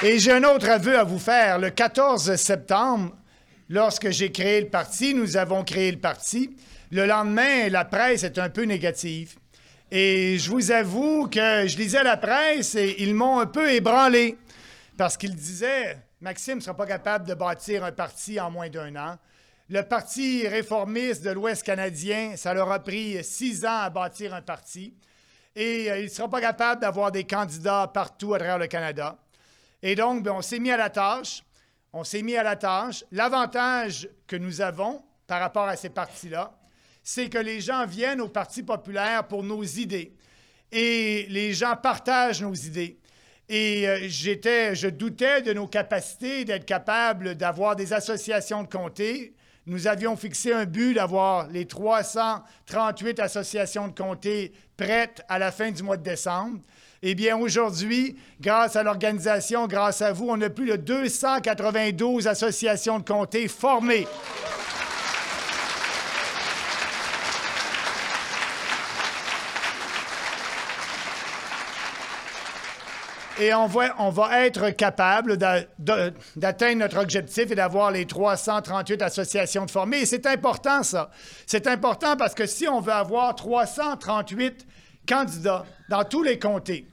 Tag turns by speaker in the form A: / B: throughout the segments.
A: Et j'ai un autre aveu à vous faire. Le 14 septembre, lorsque j'ai créé le parti, nous avons créé le parti. Le lendemain, la presse est un peu négative. Et je vous avoue que je lisais la presse et ils m'ont un peu ébranlé parce qu'ils disaient Maxime ne sera pas capable de bâtir un parti en moins d'un an. Le Parti réformiste de l'Ouest canadien, ça leur a pris six ans à bâtir un parti. Et euh, il ne sera pas capable d'avoir des candidats partout à travers le Canada. Et donc, ben, on s'est mis à la tâche. On s'est mis à la tâche. L'avantage que nous avons par rapport à ces partis-là, c'est que les gens viennent au Parti populaire pour nos idées. Et les gens partagent nos idées. Et euh, je doutais de nos capacités d'être capables d'avoir des associations de comté. Nous avions fixé un but d'avoir les 338 associations de comté prêtes à la fin du mois de décembre. Eh bien, aujourd'hui, grâce à l'organisation, grâce à vous, on a plus de 292 associations de comté formées. Et on va, on va être capable d'atteindre notre objectif et d'avoir les 338 associations de formées. Et c'est important, ça. C'est important parce que si on veut avoir 338 candidats dans tous les comtés,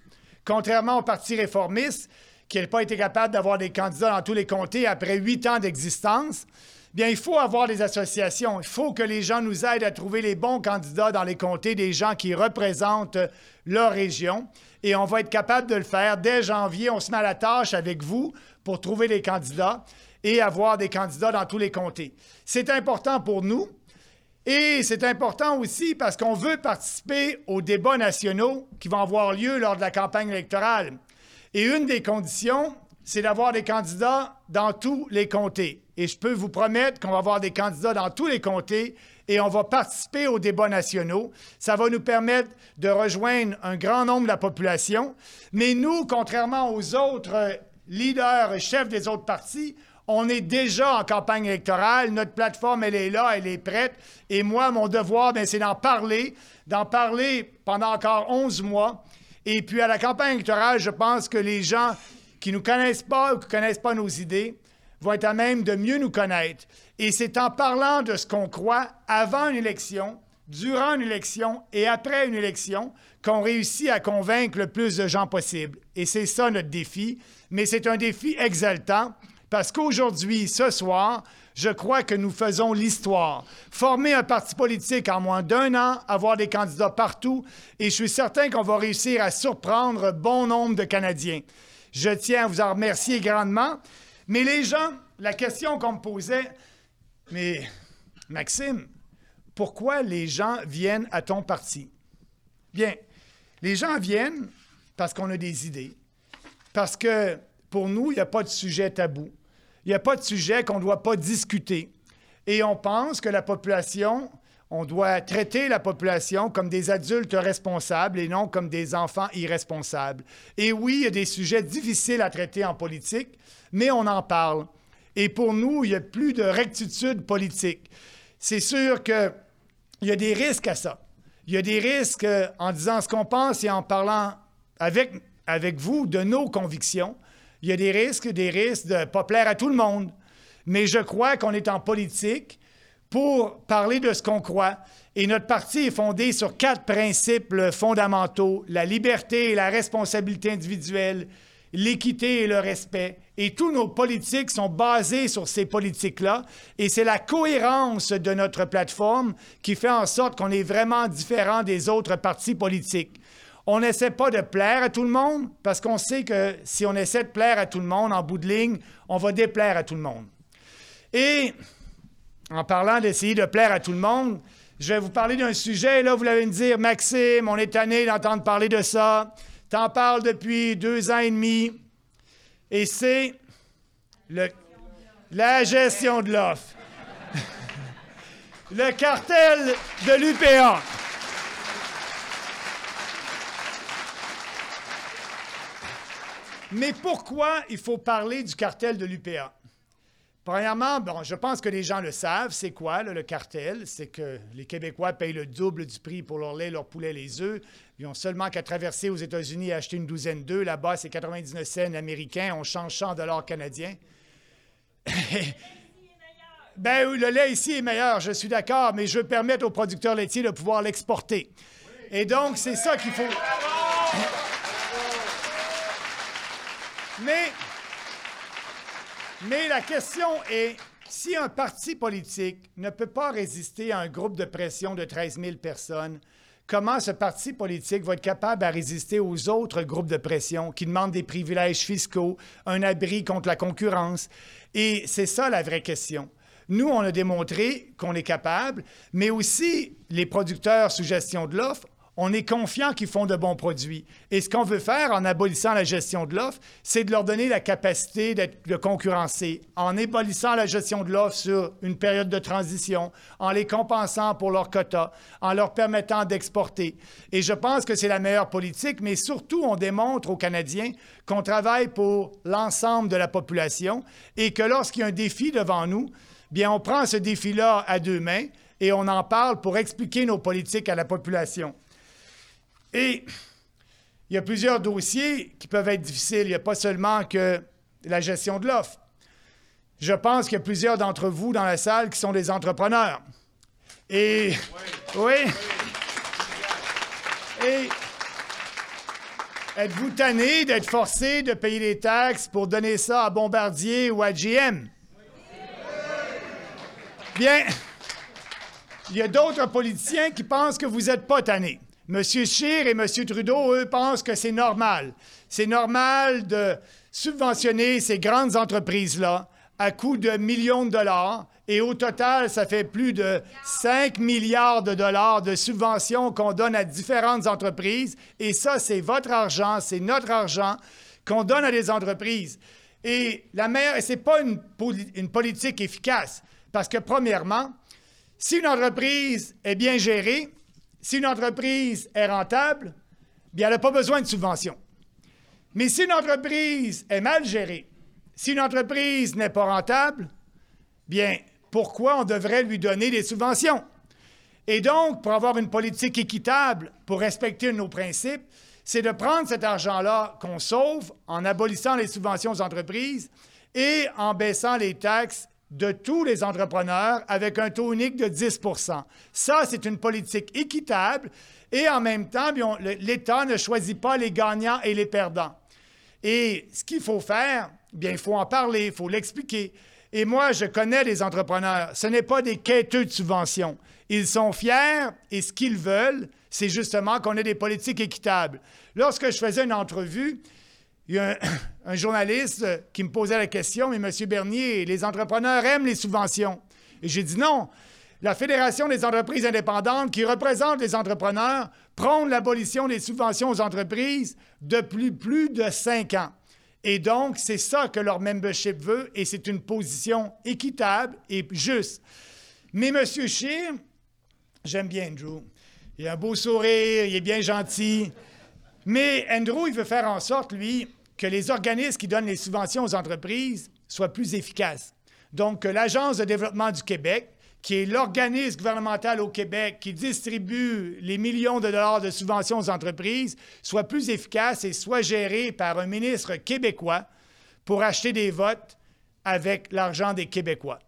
A: contrairement au Parti réformiste, qui n'a pas été capable d'avoir des candidats dans tous les comtés après huit ans d'existence, bien, il faut avoir des associations. Il faut que les gens nous aident à trouver les bons candidats dans les comtés, des gens qui représentent leur région. Et on va être capable de le faire. Dès janvier, on se met à la tâche avec vous pour trouver des candidats et avoir des candidats dans tous les comtés. C'est important pour nous et c'est important aussi parce qu'on veut participer aux débats nationaux qui vont avoir lieu lors de la campagne électorale. Et une des conditions, c'est d'avoir des candidats dans tous les comtés. Et je peux vous promettre qu'on va avoir des candidats dans tous les comtés et on va participer aux débats nationaux. Ça va nous permettre de rejoindre un grand nombre de la population. Mais nous, contrairement aux autres leaders, chefs des autres partis, on est déjà en campagne électorale. Notre plateforme, elle est là, elle est prête. Et moi, mon devoir, c'est d'en parler, d'en parler pendant encore 11 mois. Et puis, à la campagne électorale, je pense que les gens qui ne nous connaissent pas ou qui ne connaissent pas nos idées vont être à même de mieux nous connaître. Et c'est en parlant de ce qu'on croit avant une élection, durant une élection et après une élection qu'on réussit à convaincre le plus de gens possible. Et c'est ça notre défi. Mais c'est un défi exaltant parce qu'aujourd'hui, ce soir, je crois que nous faisons l'histoire. Former un parti politique en moins d'un an, avoir des candidats partout, et je suis certain qu'on va réussir à surprendre bon nombre de Canadiens. Je tiens à vous en remercier grandement. Mais les gens, la question qu'on me posait, mais Maxime, pourquoi les gens viennent à ton parti? Bien, les gens viennent parce qu'on a des idées, parce que pour nous, il n'y a pas de sujet tabou. Il n'y a pas de sujet qu'on ne doit pas discuter. Et on pense que la population, on doit traiter la population comme des adultes responsables et non comme des enfants irresponsables. Et oui, il y a des sujets difficiles à traiter en politique, mais on en parle. Et pour nous, il n'y a plus de rectitude politique. C'est sûr qu'il y a des risques à ça. Il y a des risques en disant ce qu'on pense et en parlant avec, avec vous de nos convictions il y a des risques, des risques de ne pas plaire à tout le monde. Mais je crois qu'on est en politique pour parler de ce qu'on croit. Et notre parti est fondé sur quatre principes fondamentaux, la liberté et la responsabilité individuelle, l'équité et le respect. Et tous nos politiques sont basés sur ces politiques-là. Et c'est la cohérence de notre plateforme qui fait en sorte qu'on est vraiment différent des autres partis politiques. On n'essaie pas de plaire à tout le monde parce qu'on sait que si on essaie de plaire à tout le monde, en bout de ligne, on va déplaire à tout le monde. Et en parlant d'essayer de plaire à tout le monde, je vais vous parler d'un sujet. Là, vous allez me dire, Maxime, on est tanné d'entendre parler de ça. T'en parles depuis deux ans et demi. Et c'est la gestion de l'offre. le cartel de l'UPA. Mais pourquoi il faut parler du cartel de l'UPA? Premièrement, bon, je pense que les gens le savent, c'est quoi le cartel? C'est que les Québécois payent le double du prix pour leur lait, leur poulet, les œufs. Ils ont seulement qu'à traverser aux États-Unis et acheter une douzaine d'œufs. Là-bas, c'est 99 cents américains. On change 100 dollars canadiens. ben oui, le lait ici est meilleur, je suis d'accord, mais je veux permettre aux producteurs laitiers de pouvoir l'exporter. Et donc, c'est ça qu'il faut. Mais mais la question est, si un parti politique ne peut pas résister à un groupe de pression de 13 000 personnes, comment ce parti politique va être capable de résister aux autres groupes de pression qui demandent des privilèges fiscaux, un abri contre la concurrence? Et c'est ça la vraie question. Nous, on a démontré qu'on est capable, mais aussi les producteurs sous gestion de l'offre on est confiant qu'ils font de bons produits. Et ce qu'on veut faire en abolissant la gestion de l'offre, c'est de leur donner la capacité de concurrencer. En abolissant la gestion de l'offre sur une période de transition, en les compensant pour leurs quotas, en leur permettant d'exporter. Et je pense que c'est la meilleure politique, mais surtout, on démontre aux Canadiens qu'on travaille pour l'ensemble de la population et que lorsqu'il y a un défi devant nous, bien, on prend ce défi-là à deux mains et on en parle pour expliquer nos politiques à la population. Et il y a plusieurs dossiers qui peuvent être difficiles. Il n'y a pas seulement que la gestion de l'offre. Je pense qu'il y a plusieurs d'entre vous dans la salle qui sont des entrepreneurs. Et oui. Et êtes-vous tanné d'être forcé de payer les taxes pour donner ça à Bombardier ou à GM? Bien, il y a d'autres politiciens qui pensent que vous n'êtes pas tanné. M. Scheer et M. Trudeau, eux, pensent que c'est normal. C'est normal de subventionner ces grandes entreprises-là à coût de millions de dollars. Et au total, ça fait plus de 5 milliards de dollars de subventions qu'on donne à différentes entreprises. Et ça, c'est votre argent, c'est notre argent qu'on donne à des entreprises. Et la meilleure, ce n'est pas une politique efficace. Parce que, premièrement, si une entreprise est bien gérée, si une entreprise est rentable, bien, elle n'a pas besoin de subventions. Mais si une entreprise est mal gérée, si une entreprise n'est pas rentable, bien, pourquoi on devrait lui donner des subventions? Et donc, pour avoir une politique équitable, pour respecter nos principes, c'est de prendre cet argent-là qu'on sauve en abolissant les subventions aux entreprises et en baissant les taxes de tous les entrepreneurs avec un taux unique de 10 Ça, c'est une politique équitable et en même temps, l'État ne choisit pas les gagnants et les perdants. Et ce qu'il faut faire, bien, il faut en parler, il faut l'expliquer. Et moi, je connais les entrepreneurs. Ce n'est pas des quêteux de subventions. Ils sont fiers et ce qu'ils veulent, c'est justement qu'on ait des politiques équitables. Lorsque je faisais une entrevue, il y a un, journaliste qui me posait la question, mais M. Bernier, les entrepreneurs aiment les subventions. Et j'ai dit non. La Fédération des entreprises indépendantes, qui représente les entrepreneurs, prône l'abolition des subventions aux entreprises depuis plus de cinq ans. Et donc, c'est ça que leur membership veut, et c'est une position équitable et juste. Mais M. Scheer, j'aime bien Andrew. Il a un beau sourire, il est bien gentil. Mais Andrew, il veut faire en sorte, lui, que les organismes qui donnent les subventions aux entreprises soient plus efficaces. Donc, que l'Agence de développement du Québec, qui est l'organisme gouvernemental au Québec qui distribue les millions de dollars de subventions aux entreprises, soit plus efficace et soit géré par un ministre québécois pour acheter des votes avec l'argent des Québécois.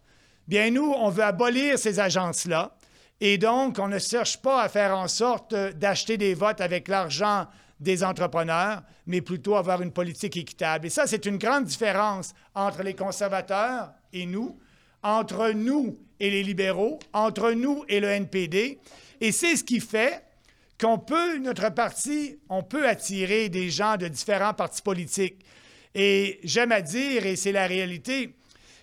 A: Bien, nous, on veut abolir ces agences-là et donc on ne cherche pas à faire en sorte d'acheter des votes avec l'argent des entrepreneurs, mais plutôt avoir une politique équitable. Et ça, c'est une grande différence entre les conservateurs et nous, entre nous et les libéraux, entre nous et le NPD. Et c'est ce qui fait qu'on peut, notre parti, on peut attirer des gens de différents partis politiques. Et j'aime à dire, et c'est la réalité,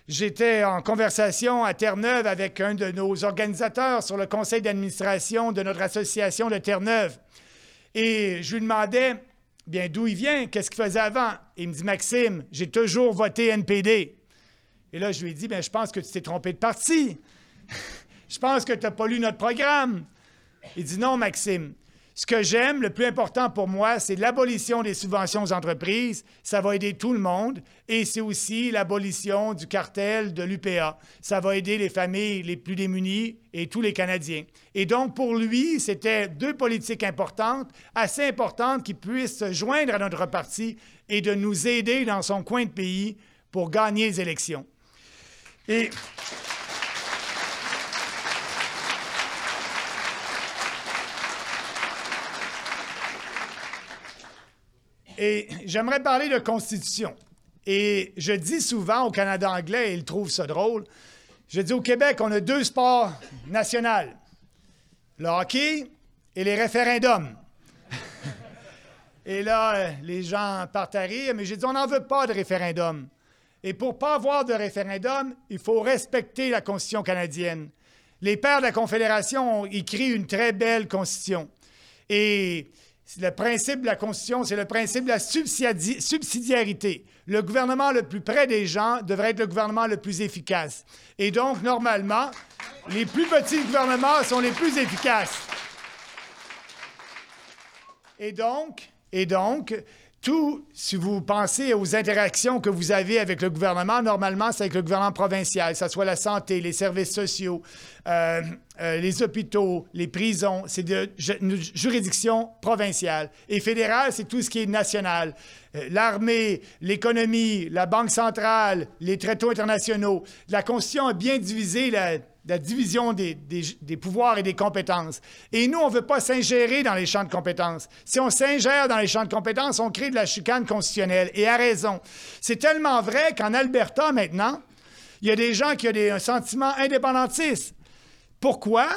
A: J'étais en conversation à Terre-Neuve avec un de nos organisateurs sur le conseil d'administration de notre association de Terre-Neuve. Et je lui demandais, bien, d'où il vient, qu'est-ce qu'il faisait avant? il me dit, Maxime, j'ai toujours voté NPD. Et là, je lui ai dit, bien, je pense que tu t'es trompé de parti. je pense que tu n'as pas lu notre programme. Il dit, non, Maxime, Ce que j'aime, le plus important pour moi, c'est l'abolition des subventions aux entreprises. Ça va aider tout le monde. Et c'est aussi l'abolition du cartel de l'UPA. Ça va aider les familles les plus démunies et tous les Canadiens. Et donc, pour lui, c'était deux politiques importantes, assez importantes, qui puissent se joindre à notre parti et de nous aider dans son coin de pays pour gagner les élections. Et. Et j'aimerais parler de constitution. Et je dis souvent au Canada anglais, et ils trouvent ça drôle, je dis au Québec, on a deux sports nationaux, le hockey et les référendums. et là, les gens partent à rire, mais j'ai dit, on n'en veut pas de référendum. Et pour ne pas avoir de référendum, il faut respecter la Constitution canadienne. Les pères de la Confédération ont écrit une très belle Constitution. Et le principe de la Constitution, c'est le principe de la subsidiarité. Le gouvernement le plus près des gens devrait être le gouvernement le plus efficace. Et donc, normalement, les plus petits gouvernements sont les plus efficaces. Et donc, et donc, tout, si vous pensez aux interactions que vous avez avec le gouvernement, normalement, c'est avec le gouvernement provincial, que ce soit la santé, les services sociaux, euh, euh, les hôpitaux, les prisons, c'est de, juridiction provinciale. Et fédérale, c'est tout ce qui est national. Euh, l'armée, l'économie, la Banque centrale, les traités internationaux. La Constitution a bien divisé la division des, pouvoirs et des compétences. Et nous, on ne veut pas s'ingérer dans les champs de compétences. Si on s'ingère dans les champs de compétences, on crée de la chicane constitutionnelle. Et à raison. C'est tellement vrai qu'en Alberta, maintenant, il y a des gens qui ont des, un sentiment indépendantiste. Pourquoi?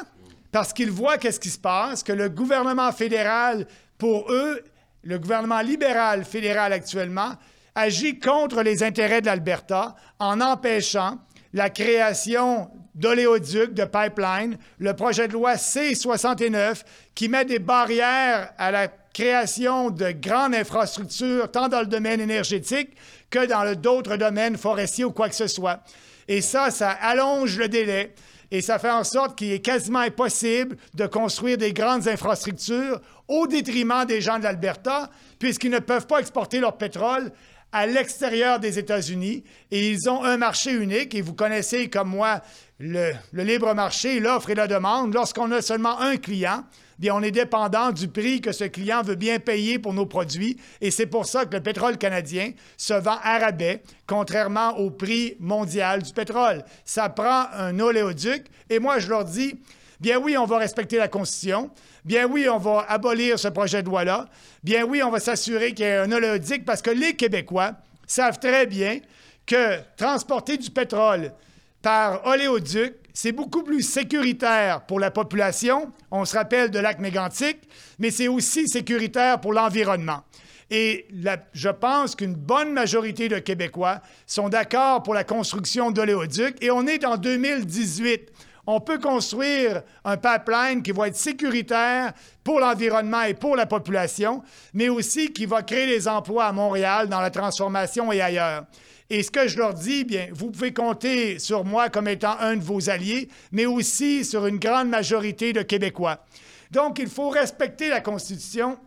A: Parce qu'ils voient qu'est-ce qui se passe, que le gouvernement fédéral, pour eux, le gouvernement libéral fédéral actuellement, agit contre les intérêts de l'Alberta en empêchant la création d'oléoducs, de pipeline, le projet de loi C-69 qui met des barrières à la création de grandes infrastructures, tant dans le domaine énergétique que dans d'autres domaines forestiers ou quoi que ce soit. Et ça, ça allonge le délai et ça fait en sorte qu'il est quasiment impossible de construire des grandes infrastructures au détriment des gens de l'Alberta, puisqu'ils ne peuvent pas exporter leur pétrole à l'extérieur des États-Unis et ils ont un marché unique. Et vous connaissez comme moi le, libre marché, l'offre et la demande. Lorsqu'on a seulement un client, bien, on est dépendant du prix que ce client veut bien payer pour nos produits. Et c'est pour ça que le pétrole canadien se vend à rabais, contrairement au prix mondial du pétrole. Ça prend un oléoduc. Et moi, je leur dis, bien oui, on va respecter la Constitution. Bien oui, on va abolir ce projet de loi-là. Bien oui, on va s'assurer qu'il y ait un oléoduc parce que les Québécois savent très bien que transporter du pétrole par oléoduc, c'est beaucoup plus sécuritaire pour la population. On se rappelle de lac mégantic, mais c'est aussi sécuritaire pour l'environnement. Et je pense qu'une bonne majorité de Québécois sont d'accord pour la construction d'oléoducs. Et on est en 2018 on peut construire un pipeline qui va être sécuritaire pour l'environnement et pour la population, mais aussi qui va créer des emplois à Montréal dans la transformation et ailleurs. Et ce que je leur dis, bien, vous pouvez compter sur moi comme étant un de vos alliés, mais aussi sur une grande majorité de Québécois. Donc, il faut respecter la Constitution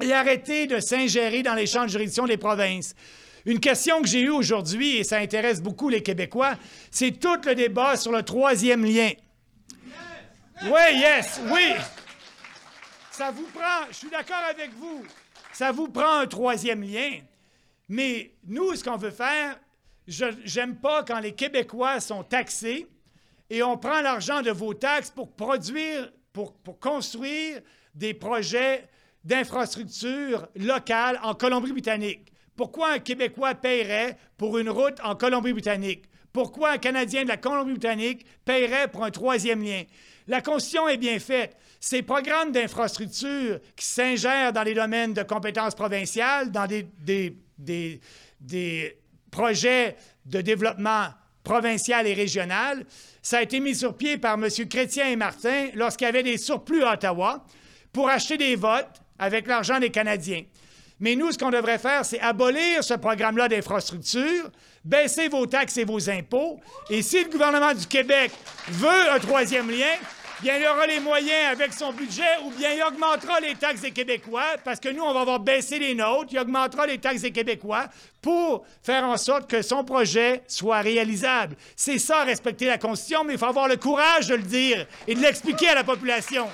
A: et arrêter de s'ingérer dans les champs de juridiction des provinces. Une question que j'ai eue aujourd'hui, et ça intéresse beaucoup les Québécois, c'est tout le débat sur le troisième lien. Oui, yes, oui. Ça vous prend, je suis d'accord avec vous, ça vous prend un troisième lien. Mais nous, ce qu'on veut faire, je n'aime pas quand les Québécois sont taxés et on prend l'argent de vos taxes pour produire, pour, pour construire des projets d'infrastructures locales en Colombie-Britannique. Pourquoi un Québécois paierait pour une route en Colombie-Britannique? Pourquoi un Canadien de la Colombie-Britannique paierait pour un troisième lien? La Constitution est bien faite. Ces programmes d'infrastructure qui s'ingèrent dans les domaines de compétences provinciales, dans des, des projets de développement provincial et régional, ça a été mis sur pied par M. Chrétien et Martin lorsqu'il y avait des surplus à Ottawa pour acheter des votes avec l'argent des Canadiens. Mais nous, ce qu'on devrait faire, c'est abolir ce programme-là d'infrastructure, baisser vos taxes et vos impôts. Et si le gouvernement du Québec veut un troisième lien, bien, il aura les moyens avec son budget ou bien il augmentera les taxes des Québécois parce que nous, on va avoir baissé les nôtres. Il augmentera les taxes des Québécois pour faire en sorte que son projet soit réalisable. C'est ça, respecter la Constitution, mais il faut avoir le courage de le dire et de l'expliquer à la population.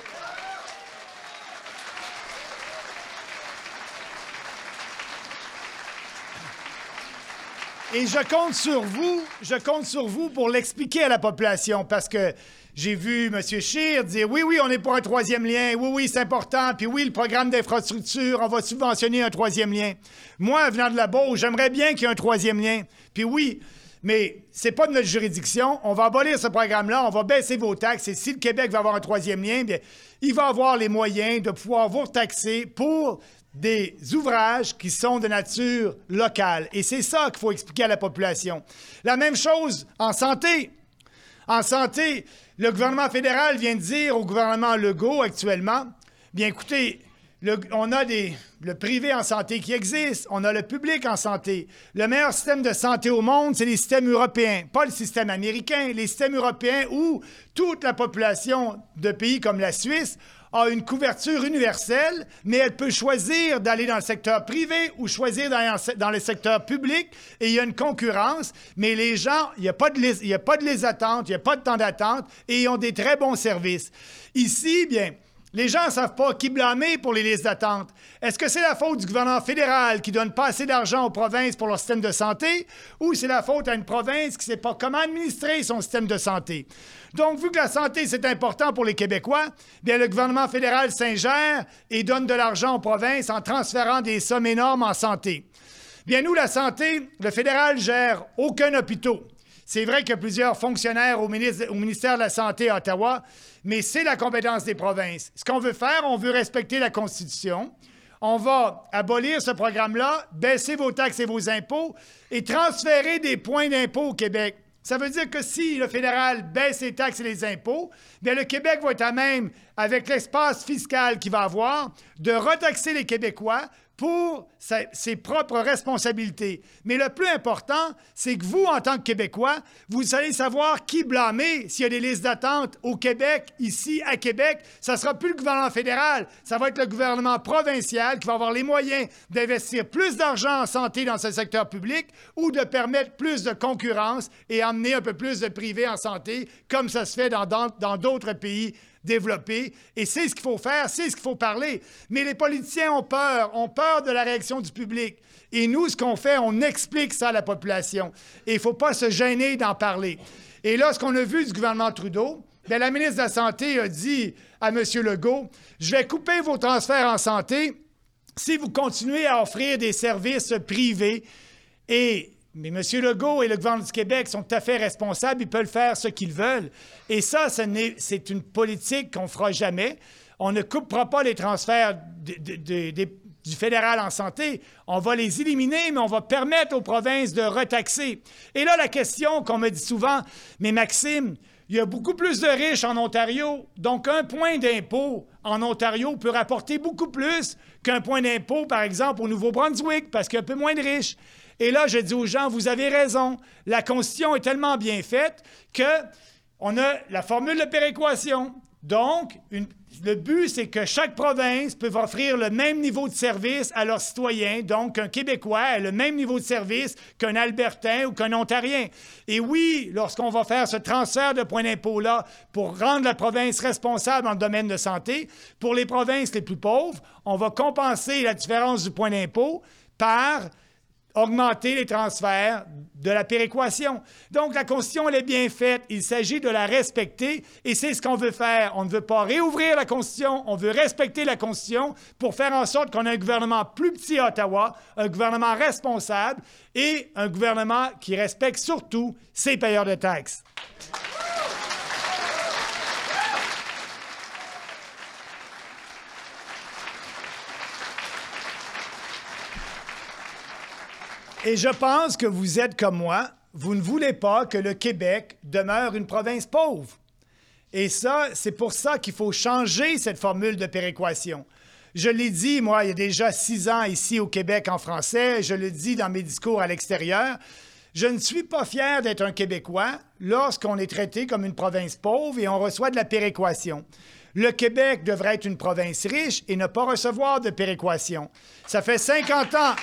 A: Et je compte sur vous, je compte sur vous pour l'expliquer à la population parce que j'ai vu M. Scheer dire oui, oui, on est pour un troisième lien, oui, oui, c'est important, puis oui, le programme d'infrastructure, on va subventionner un troisième lien. Moi, venant de la Beauce, j'aimerais bien qu'il y ait un troisième lien. Puis oui, mais c'est pas de notre juridiction. On va abolir ce programme-là, on va baisser vos taxes. Et si le Québec va avoir un troisième lien, bien, il va avoir les moyens de pouvoir vous taxer pour des ouvrages qui sont de nature locale. Et c'est ça qu'il faut expliquer à la population. La même chose en santé. En santé, le gouvernement fédéral vient de dire au gouvernement Legault actuellement, bien écoutez, on a des, le privé en santé qui existe, on a le public en santé. Le meilleur système de santé au monde, c'est les systèmes européens, pas le système américain, les systèmes européens où toute la population de pays comme la Suisse a une couverture universelle, mais elle peut choisir d'aller dans le secteur privé ou choisir d'aller dans le secteur public, et il y a une concurrence, mais les gens, il n'y a, pas de il a pas de les attentes, il n'y a pas de temps d'attente, et ils ont des très bons services. Ici, bien, les gens ne savent pas qui blâmer pour les listes d'attente. Est-ce que c'est la faute du gouvernement fédéral qui donne pas assez d'argent aux provinces pour leur système de santé ou c'est la faute à une province qui ne sait pas comment administrer son système de santé? Donc, vu que la santé, c'est important pour les Québécois, bien, le gouvernement fédéral s'ingère et donne de l'argent aux provinces en transférant des sommes énormes en santé. Bien, nous, la santé, le fédéral gère aucun hôpital. C'est vrai qu'il y a plusieurs fonctionnaires au, ministère de la Santé à Ottawa, mais c'est la compétence des provinces. Ce qu'on veut faire, on veut respecter la Constitution. On va abolir ce programme-là, baisser vos taxes et vos impôts et transférer des points d'impôt au Québec. Ça veut dire que si le fédéral baisse les taxes et les impôts, le Québec va être à même, avec l'espace fiscal qu'il va avoir, de retaxer les Québécois pour ses propres responsabilités. Mais le plus important, c'est que vous, en tant que Québécois, vous allez savoir qui blâmer s'il y a des listes d'attente au Québec, ici, à Québec. Ça ne sera plus le gouvernement fédéral, ça va être le gouvernement provincial qui va avoir les moyens d'investir plus d'argent en santé dans ce secteur public ou de permettre plus de concurrence et amener un peu plus de privé en santé, comme ça se fait dans d'autres pays développer. Et c'est ce qu'il faut faire, c'est ce qu'il faut parler. Mais les politiciens ont peur, ont peur de la réaction du public. Et nous, ce qu'on fait, on explique ça à la population. Et il ne faut pas se gêner d'en parler. Et là, ce qu'on a vu du gouvernement Trudeau, bien, la ministre de la Santé a dit à M. Legault, je vais couper vos transferts en santé si vous continuez à offrir des services privés et mais M. Legault et le gouvernement du Québec sont tout à fait responsables, ils peuvent faire ce qu'ils veulent. Et ça, c'est une politique qu'on ne fera jamais. On ne coupera pas les transferts du fédéral en santé. On va les éliminer, mais on va permettre aux provinces de retaxer. Et là, la question qu'on me dit souvent, mais Maxime, il y a beaucoup plus de riches en Ontario, donc un point d'impôt en Ontario peut rapporter beaucoup plus qu'un point d'impôt, par exemple, au Nouveau-Brunswick, parce qu'il y a un peu moins de riches. Et là, je dis aux gens, vous avez raison. La Constitution est tellement bien faite que on a la formule de péréquation. Donc, le but, c'est que chaque province peut offrir le même niveau de service à leurs citoyens. Donc, un Québécois a le même niveau de service qu'un Albertain ou qu'un Ontarien. Et oui, lorsqu'on va faire ce transfert de points d'impôt-là pour rendre la province responsable en domaine de santé, pour les provinces les plus pauvres, on va compenser la différence du point d'impôt par augmenter les transferts de la péréquation. Donc, la Constitution, elle est bien faite. Il s'agit de la respecter et c'est ce qu'on veut faire. On ne veut pas réouvrir la Constitution, on veut respecter la Constitution pour faire en sorte qu'on ait un gouvernement plus petit à Ottawa, un gouvernement responsable et un gouvernement qui respecte surtout ses payeurs de taxes. Et je pense que vous êtes comme moi, vous ne voulez pas que le Québec demeure une province pauvre. Et ça, c'est pour ça qu'il faut changer cette formule de péréquation. Je l'ai dit, moi, il y a déjà six ans ici au Québec en français, je le dis dans mes discours à l'extérieur. Je ne suis pas fier d'être un Québécois lorsqu'on est traité comme une province pauvre et on reçoit de la péréquation. Le Québec devrait être une province riche et ne pas recevoir de péréquation. Ça fait 50 ans.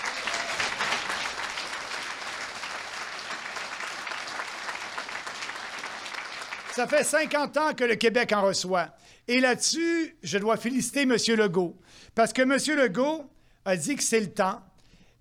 A: Ça fait 50 ans que le Québec en reçoit. Et là-dessus, je dois féliciter M. Legault. Parce que M. Legault a dit que c'est le temps.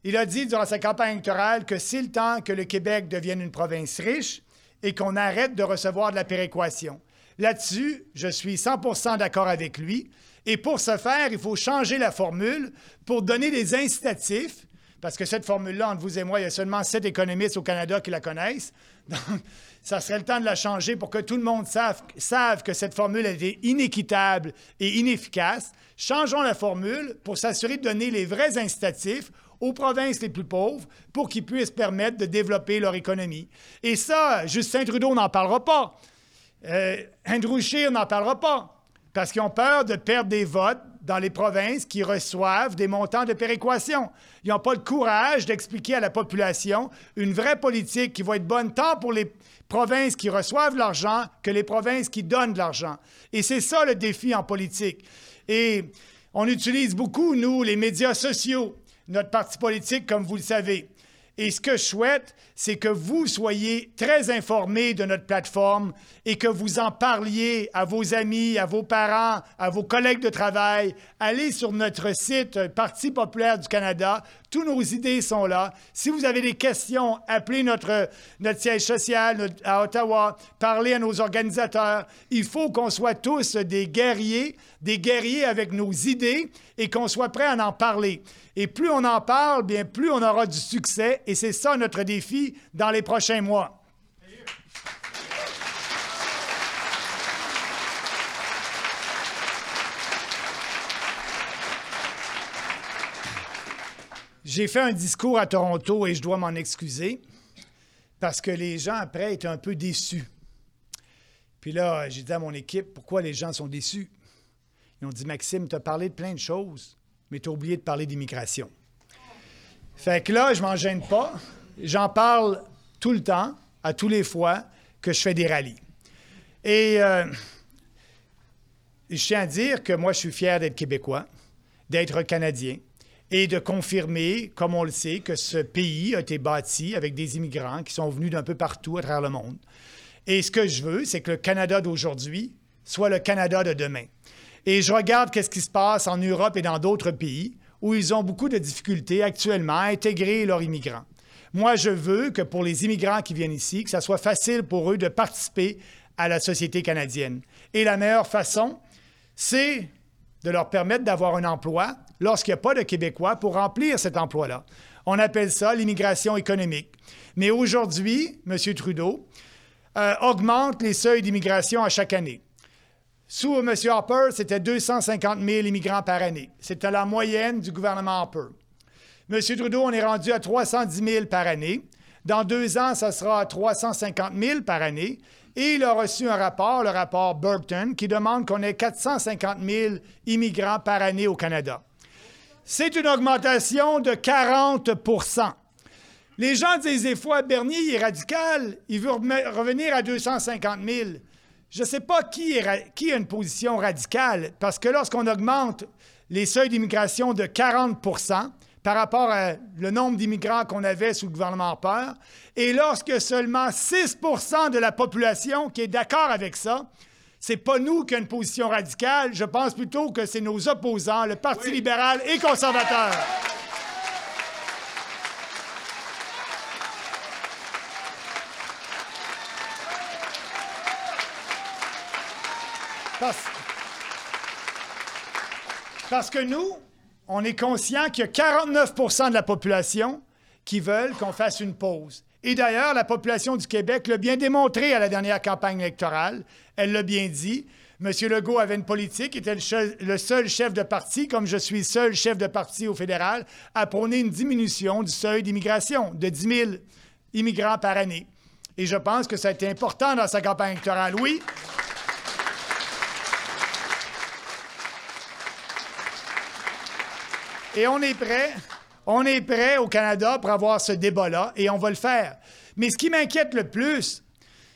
A: Il a dit durant sa campagne électorale que c'est le temps que le Québec devienne une province riche et qu'on arrête de recevoir de la péréquation. Là-dessus, je suis 100% d'accord avec lui. Et pour ce faire, il faut changer la formule pour donner des incitatifs, parce que cette formule-là, entre vous et moi, il y a seulement sept économistes au Canada qui la connaissent. Donc, ça serait le temps de la changer pour que tout le monde sache que cette formule est inéquitable et inefficace. Changeons la formule pour s'assurer de donner les vrais incitatifs aux provinces les plus pauvres pour qu'ils puissent permettre de développer leur économie. Et ça, Justin Trudeau n'en parlera pas. Euh, Andrew Scheer n'en parlera pas parce qu'ils ont peur de perdre des votes dans les provinces qui reçoivent des montants de péréquation. Ils n'ont pas le courage d'expliquer à la population une vraie politique qui va être bonne tant pour les provinces qui reçoivent l'argent que les provinces qui donnent de l'argent. Et c'est ça le défi en politique. Et on utilise beaucoup, nous, les médias sociaux, notre parti politique, comme vous le savez. Et ce que je souhaite, c'est que vous soyez très informés de notre plateforme et que vous en parliez à vos amis, à vos parents, à vos collègues de travail. Allez sur notre site Parti populaire du Canada. Toutes nos idées sont là. Si vous avez des questions, appelez notre, notre siège social à Ottawa, parlez à nos organisateurs. Il faut qu'on soit tous des guerriers, des guerriers avec nos idées et qu'on soit prêts à en parler. Et plus on en parle, bien plus on aura du succès. Et c'est ça notre défi dans les prochains mois. J'ai fait un discours à Toronto et je dois m'en excuser parce que les gens après étaient un peu déçus. Puis là, j'ai dit à mon équipe, pourquoi les gens sont déçus? Ils ont dit, Maxime, tu as parlé de plein de choses mais tu as oublié de parler d'immigration. Fait que là, je m'en gêne pas. J'en parle tout le temps, à tous les fois que je fais des rallyes. Et euh, je tiens à dire que moi, je suis fier d'être québécois, d'être canadien et de confirmer, comme on le sait, que ce pays a été bâti avec des immigrants qui sont venus d'un peu partout à travers le monde. Et ce que je veux, c'est que le Canada d'aujourd'hui soit le Canada de demain. Et je regarde qu'est-ce qui se passe en Europe et dans d'autres pays où ils ont beaucoup de difficultés actuellement à intégrer leurs immigrants. Moi, je veux que pour les immigrants qui viennent ici, que ça soit facile pour eux de participer à la société canadienne. Et la meilleure façon, c'est de leur permettre d'avoir un emploi lorsqu'il n'y a pas de Québécois pour remplir cet emploi-là. On appelle ça l'immigration économique. Mais aujourd'hui, M. Trudeau euh, augmente les seuils d'immigration à chaque année. Sous M. Harper, c'était 250 000 immigrants par année. C'était la moyenne du gouvernement Harper. M. Trudeau, on est rendu à 310 000 par année. Dans deux ans, ça sera à 350 000 par année. Et il a reçu un rapport, le rapport Burton, qui demande qu'on ait 450 000 immigrants par année au Canada. C'est une augmentation de 40% Les gens disent des fois, Bernier, est radical, il veut revenir à 250 000. Je ne sais pas qui, qui a une position radicale, parce que lorsqu'on augmente les seuils d'immigration de 40% par rapport à le nombre d'immigrants qu'on avait sous le gouvernement Harper, et lorsque seulement 6 de la population qui est d'accord avec ça, c'est pas nous qui avons une position radicale, je pense plutôt que c'est nos opposants, le Parti libéral et conservateur. Parce, que nous, on est conscient qu'il y a 49% de la population qui veulent qu'on fasse une pause. Et d'ailleurs, la population du Québec l'a bien démontré à la dernière campagne électorale. Elle l'a bien dit. M. Legault avait une politique, était le seul chef de parti, comme je suis seul chef de parti au fédéral, à prôner une diminution du seuil d'immigration de 10 000 immigrants par année. Et je pense que ça a été important dans sa campagne électorale. Oui, Et on est prêt, On est prêt au Canada pour avoir ce débat-là et on va le faire. Mais ce qui m'inquiète le plus,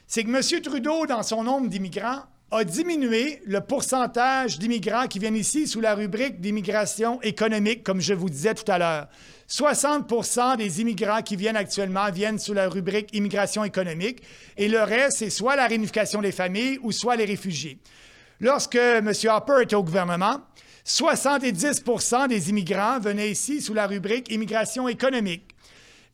A: c'est que M. Trudeau, dans son nombre d'immigrants, a diminué le pourcentage d'immigrants qui viennent ici sous la rubrique d'immigration économique, comme je vous disais tout à l'heure. 60 des immigrants qui viennent actuellement viennent sous la rubrique immigration économique et le reste, c'est soit la réunification des familles ou soit les réfugiés. Lorsque M. Harper était au gouvernement, 70% des immigrants venaient ici sous la rubrique immigration économique.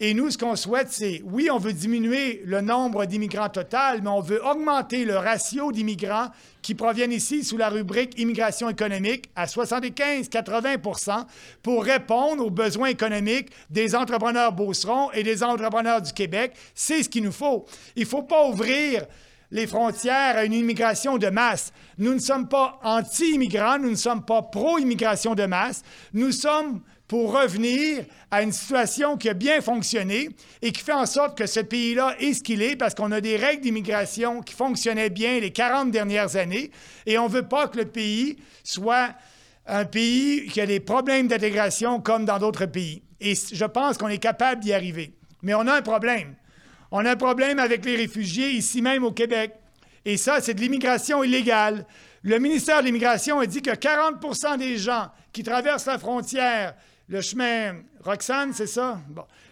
A: Et nous, ce qu'on souhaite, c'est, oui, on veut diminuer le nombre d'immigrants total, mais on veut augmenter le ratio d'immigrants qui proviennent ici sous la rubrique immigration économique à 75-80% pour répondre aux besoins économiques des entrepreneurs Beauceron et des entrepreneurs du Québec. C'est ce qu'il nous faut. Il ne faut pas ouvrir les frontières à une immigration de masse. Nous ne sommes pas anti-immigrants, nous ne sommes pas pro-immigration de masse. Nous sommes pour revenir à une situation qui a bien fonctionné et qui fait en sorte que ce pays-là est ce qu'il est parce qu'on a des règles d'immigration qui fonctionnaient bien les 40 dernières années et on ne veut pas que le pays soit un pays qui a des problèmes d'intégration comme dans d'autres pays. Et je pense qu'on est capable d'y arriver. Mais on a un problème. On a un problème avec les réfugiés ici même au Québec. Et ça, c'est de l'immigration illégale. Le ministère de l'Immigration a dit que 40 des gens qui traversent la frontière le chemin Roxane, c'est ça?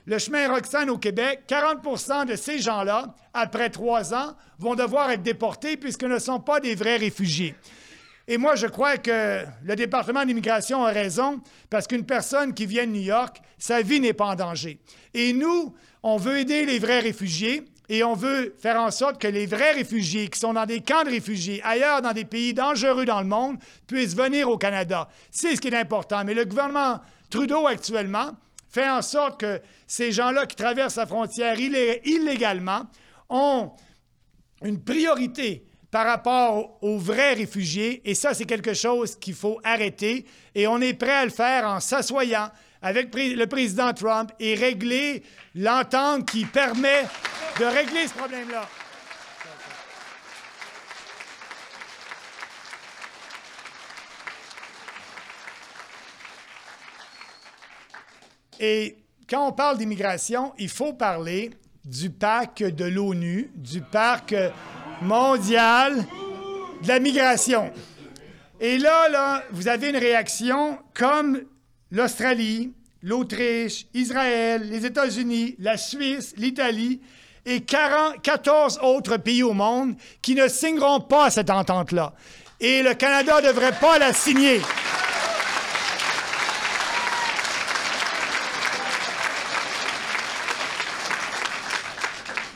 A: Le chemin Roxane au Québec, 40% de ces gens-là, après trois ans, vont devoir être déportés puisqu'ils ne sont pas des vrais réfugiés. Et moi, je crois que le département d'immigration a raison parce qu'une personne qui vient de New York, sa vie n'est pas en danger. Et nous, on veut aider les vrais réfugiés et on veut faire en sorte que les vrais réfugiés qui sont dans des camps de réfugiés, ailleurs dans des pays dangereux dans le monde, puissent venir au Canada. C'est ce qui est important. Mais le gouvernement Trudeau, actuellement, fait en sorte que ces gens-là qui traversent la frontière illégalement ont une priorité par rapport aux vrais réfugiés. Et ça, c'est quelque chose qu'il faut arrêter. Et on est prêt à le faire en s'assoyant avec le président Trump et régler l'entente qui permet de régler ce problème-là. Et quand on parle d'immigration, il faut parler du pacte de l'ONU, du parc mondial de la migration. Et là, là, vous avez une réaction comme l'Australie, l'Autriche, Israël, les États-Unis, la Suisse, l'Italie et 14 autres pays au monde qui ne signeront pas cette entente-là. Et le Canada ne devrait pas la signer.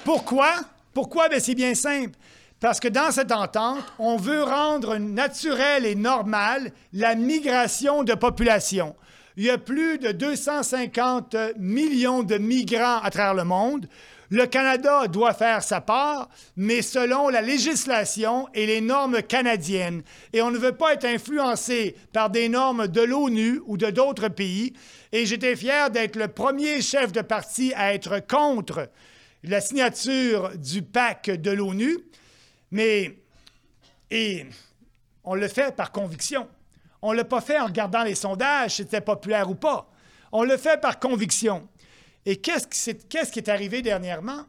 A: Pourquoi? Pourquoi? Ben, c'est bien simple. Parce que dans cette entente, on veut rendre naturelle et normale la migration de population. Il y a plus de 250 millions de migrants à travers le monde. Le Canada doit faire sa part, mais selon la législation et les normes canadiennes. Et on ne veut pas être influencé par des normes de l'ONU ou de d'autres pays. Et j'étais fier d'être le premier chef de parti à être contre la signature du pacte de l'ONU, mais et on le fait par conviction. On ne l'a pas fait en regardant les sondages, si c'était populaire ou pas. On le fait par conviction. Et qu'est-ce qui, est, arrivé dernièrement?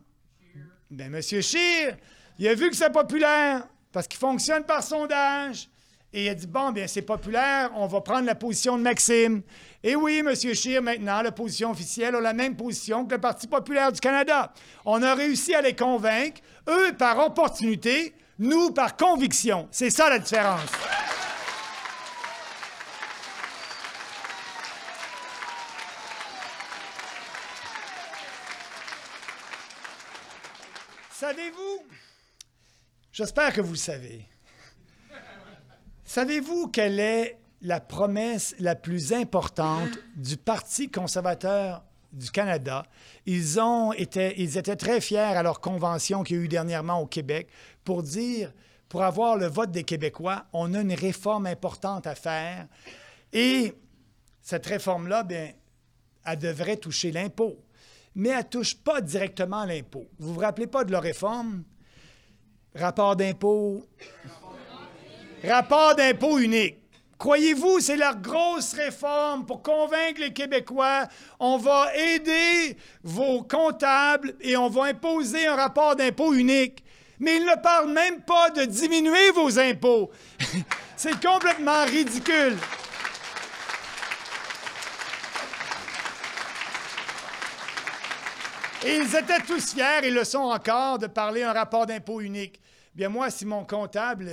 A: Bien, M. Scheer, il a vu que c'est populaire parce qu'il fonctionne par sondage. Et il a dit, bon, bien, c'est populaire, on va prendre la position de Maxime. Et oui, M. Scheer, maintenant, la position officielle a la même position que le Parti populaire du Canada. On a réussi à les convaincre, eux par opportunité, nous par conviction. C'est ça la différence. Savez-vous, j'espère que vous le savez, savez-vous quelle est la promesse la plus importante du Parti conservateur du Canada? Ils, ont été, ils étaient très fiers à leur convention qu'il y a eu dernièrement au Québec pour dire, pour avoir le vote des Québécois, on a une réforme importante à faire. Et cette réforme-là, bien, elle devrait toucher l'impôt. Mais elle ne touche pas directement l'impôt. Vous ne vous rappelez pas de leur réforme? Rapport d'impôt. Rapport d'impôt unique. Croyez-vous, c'est la grosse réforme pour convaincre les Québécois. On va aider vos comptables et on va imposer un rapport d'impôt unique. Mais il ne parle même pas de diminuer vos impôts. c'est complètement ridicule. Ils étaient tous fiers, et le sont encore, de parler un rapport d'impôt unique. Bien moi, si mon comptable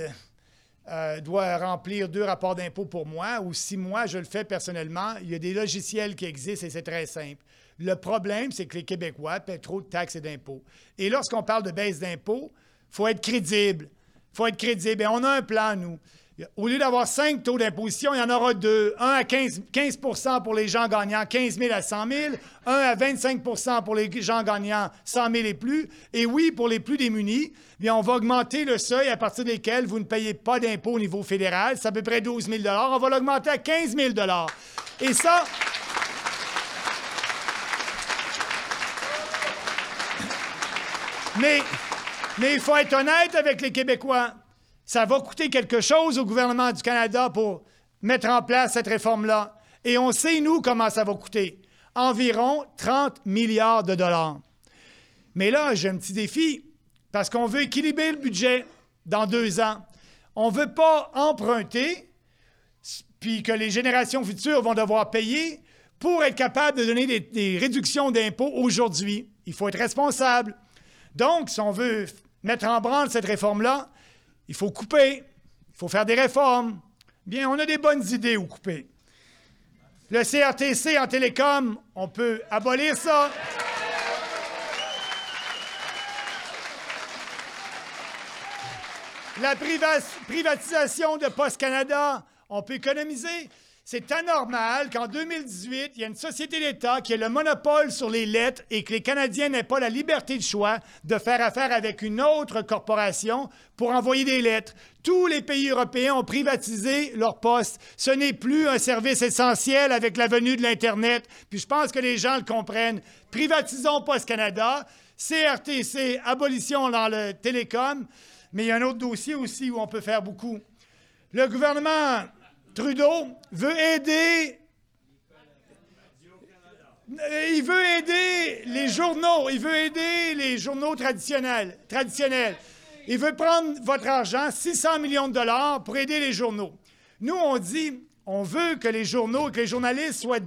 A: euh, doit remplir deux rapports d'impôt pour moi, ou si moi je le fais personnellement, il y a des logiciels qui existent et c'est très simple. Le problème, c'est que les Québécois paient trop de taxes et d'impôts. Et lorsqu'on parle de baisse d'impôts, il faut être crédible. Il faut être crédible. Et on a un plan, nous. Au lieu d'avoir cinq taux d'imposition, il y en aura deux. Un à 15, 15 pour les gens gagnant 15 000 à 100 000, un à 25% pour les gens gagnant 100 000 et plus. Et oui, pour les plus démunis, bien, on va augmenter le seuil à partir desquels vous ne payez pas d'impôt au niveau fédéral. C'est à peu près 12 000 On va l'augmenter à 15 000 Et ça, mais, mais il faut être honnête avec les Québécois ça va coûter quelque chose au gouvernement du Canada pour mettre en place cette réforme-là. Et on sait, nous, comment ça va coûter. Environ 30 milliards de dollars. Mais là, j'ai un petit défi, parce qu'on veut équilibrer le budget dans deux ans. On ne veut pas emprunter, puis que les générations futures vont devoir payer pour être capable de donner des, des réductions d'impôts aujourd'hui. Il faut être responsable. Donc, si on veut mettre en branle cette réforme-là, il faut couper, il faut faire des réformes. Bien, on a des bonnes idées où couper. Le CRTC en télécom, on peut abolir ça. La privatisation de Post Canada, on peut économiser. C'est anormal qu'en 2018, il y ait une société d'État qui ait le monopole sur les lettres et que les Canadiens n'aient pas la liberté de choix de faire affaire avec une autre corporation pour envoyer des lettres. Tous les pays européens ont privatisé leur poste. Ce n'est plus un service essentiel avec la venue de l'Internet. Puis je pense que les gens le comprennent. Privatisons Post Canada, CRTC, abolition dans le télécom. Mais il y a un autre dossier aussi où on peut faire beaucoup. Le gouvernement Trudeau veut aider. Les journaux. Il veut aider les journaux traditionnels. traditionnels. Il veut prendre votre argent, 600 millions de dollars, pour aider les journaux. Nous, on dit, on veut que les journaux, que les journalistes soient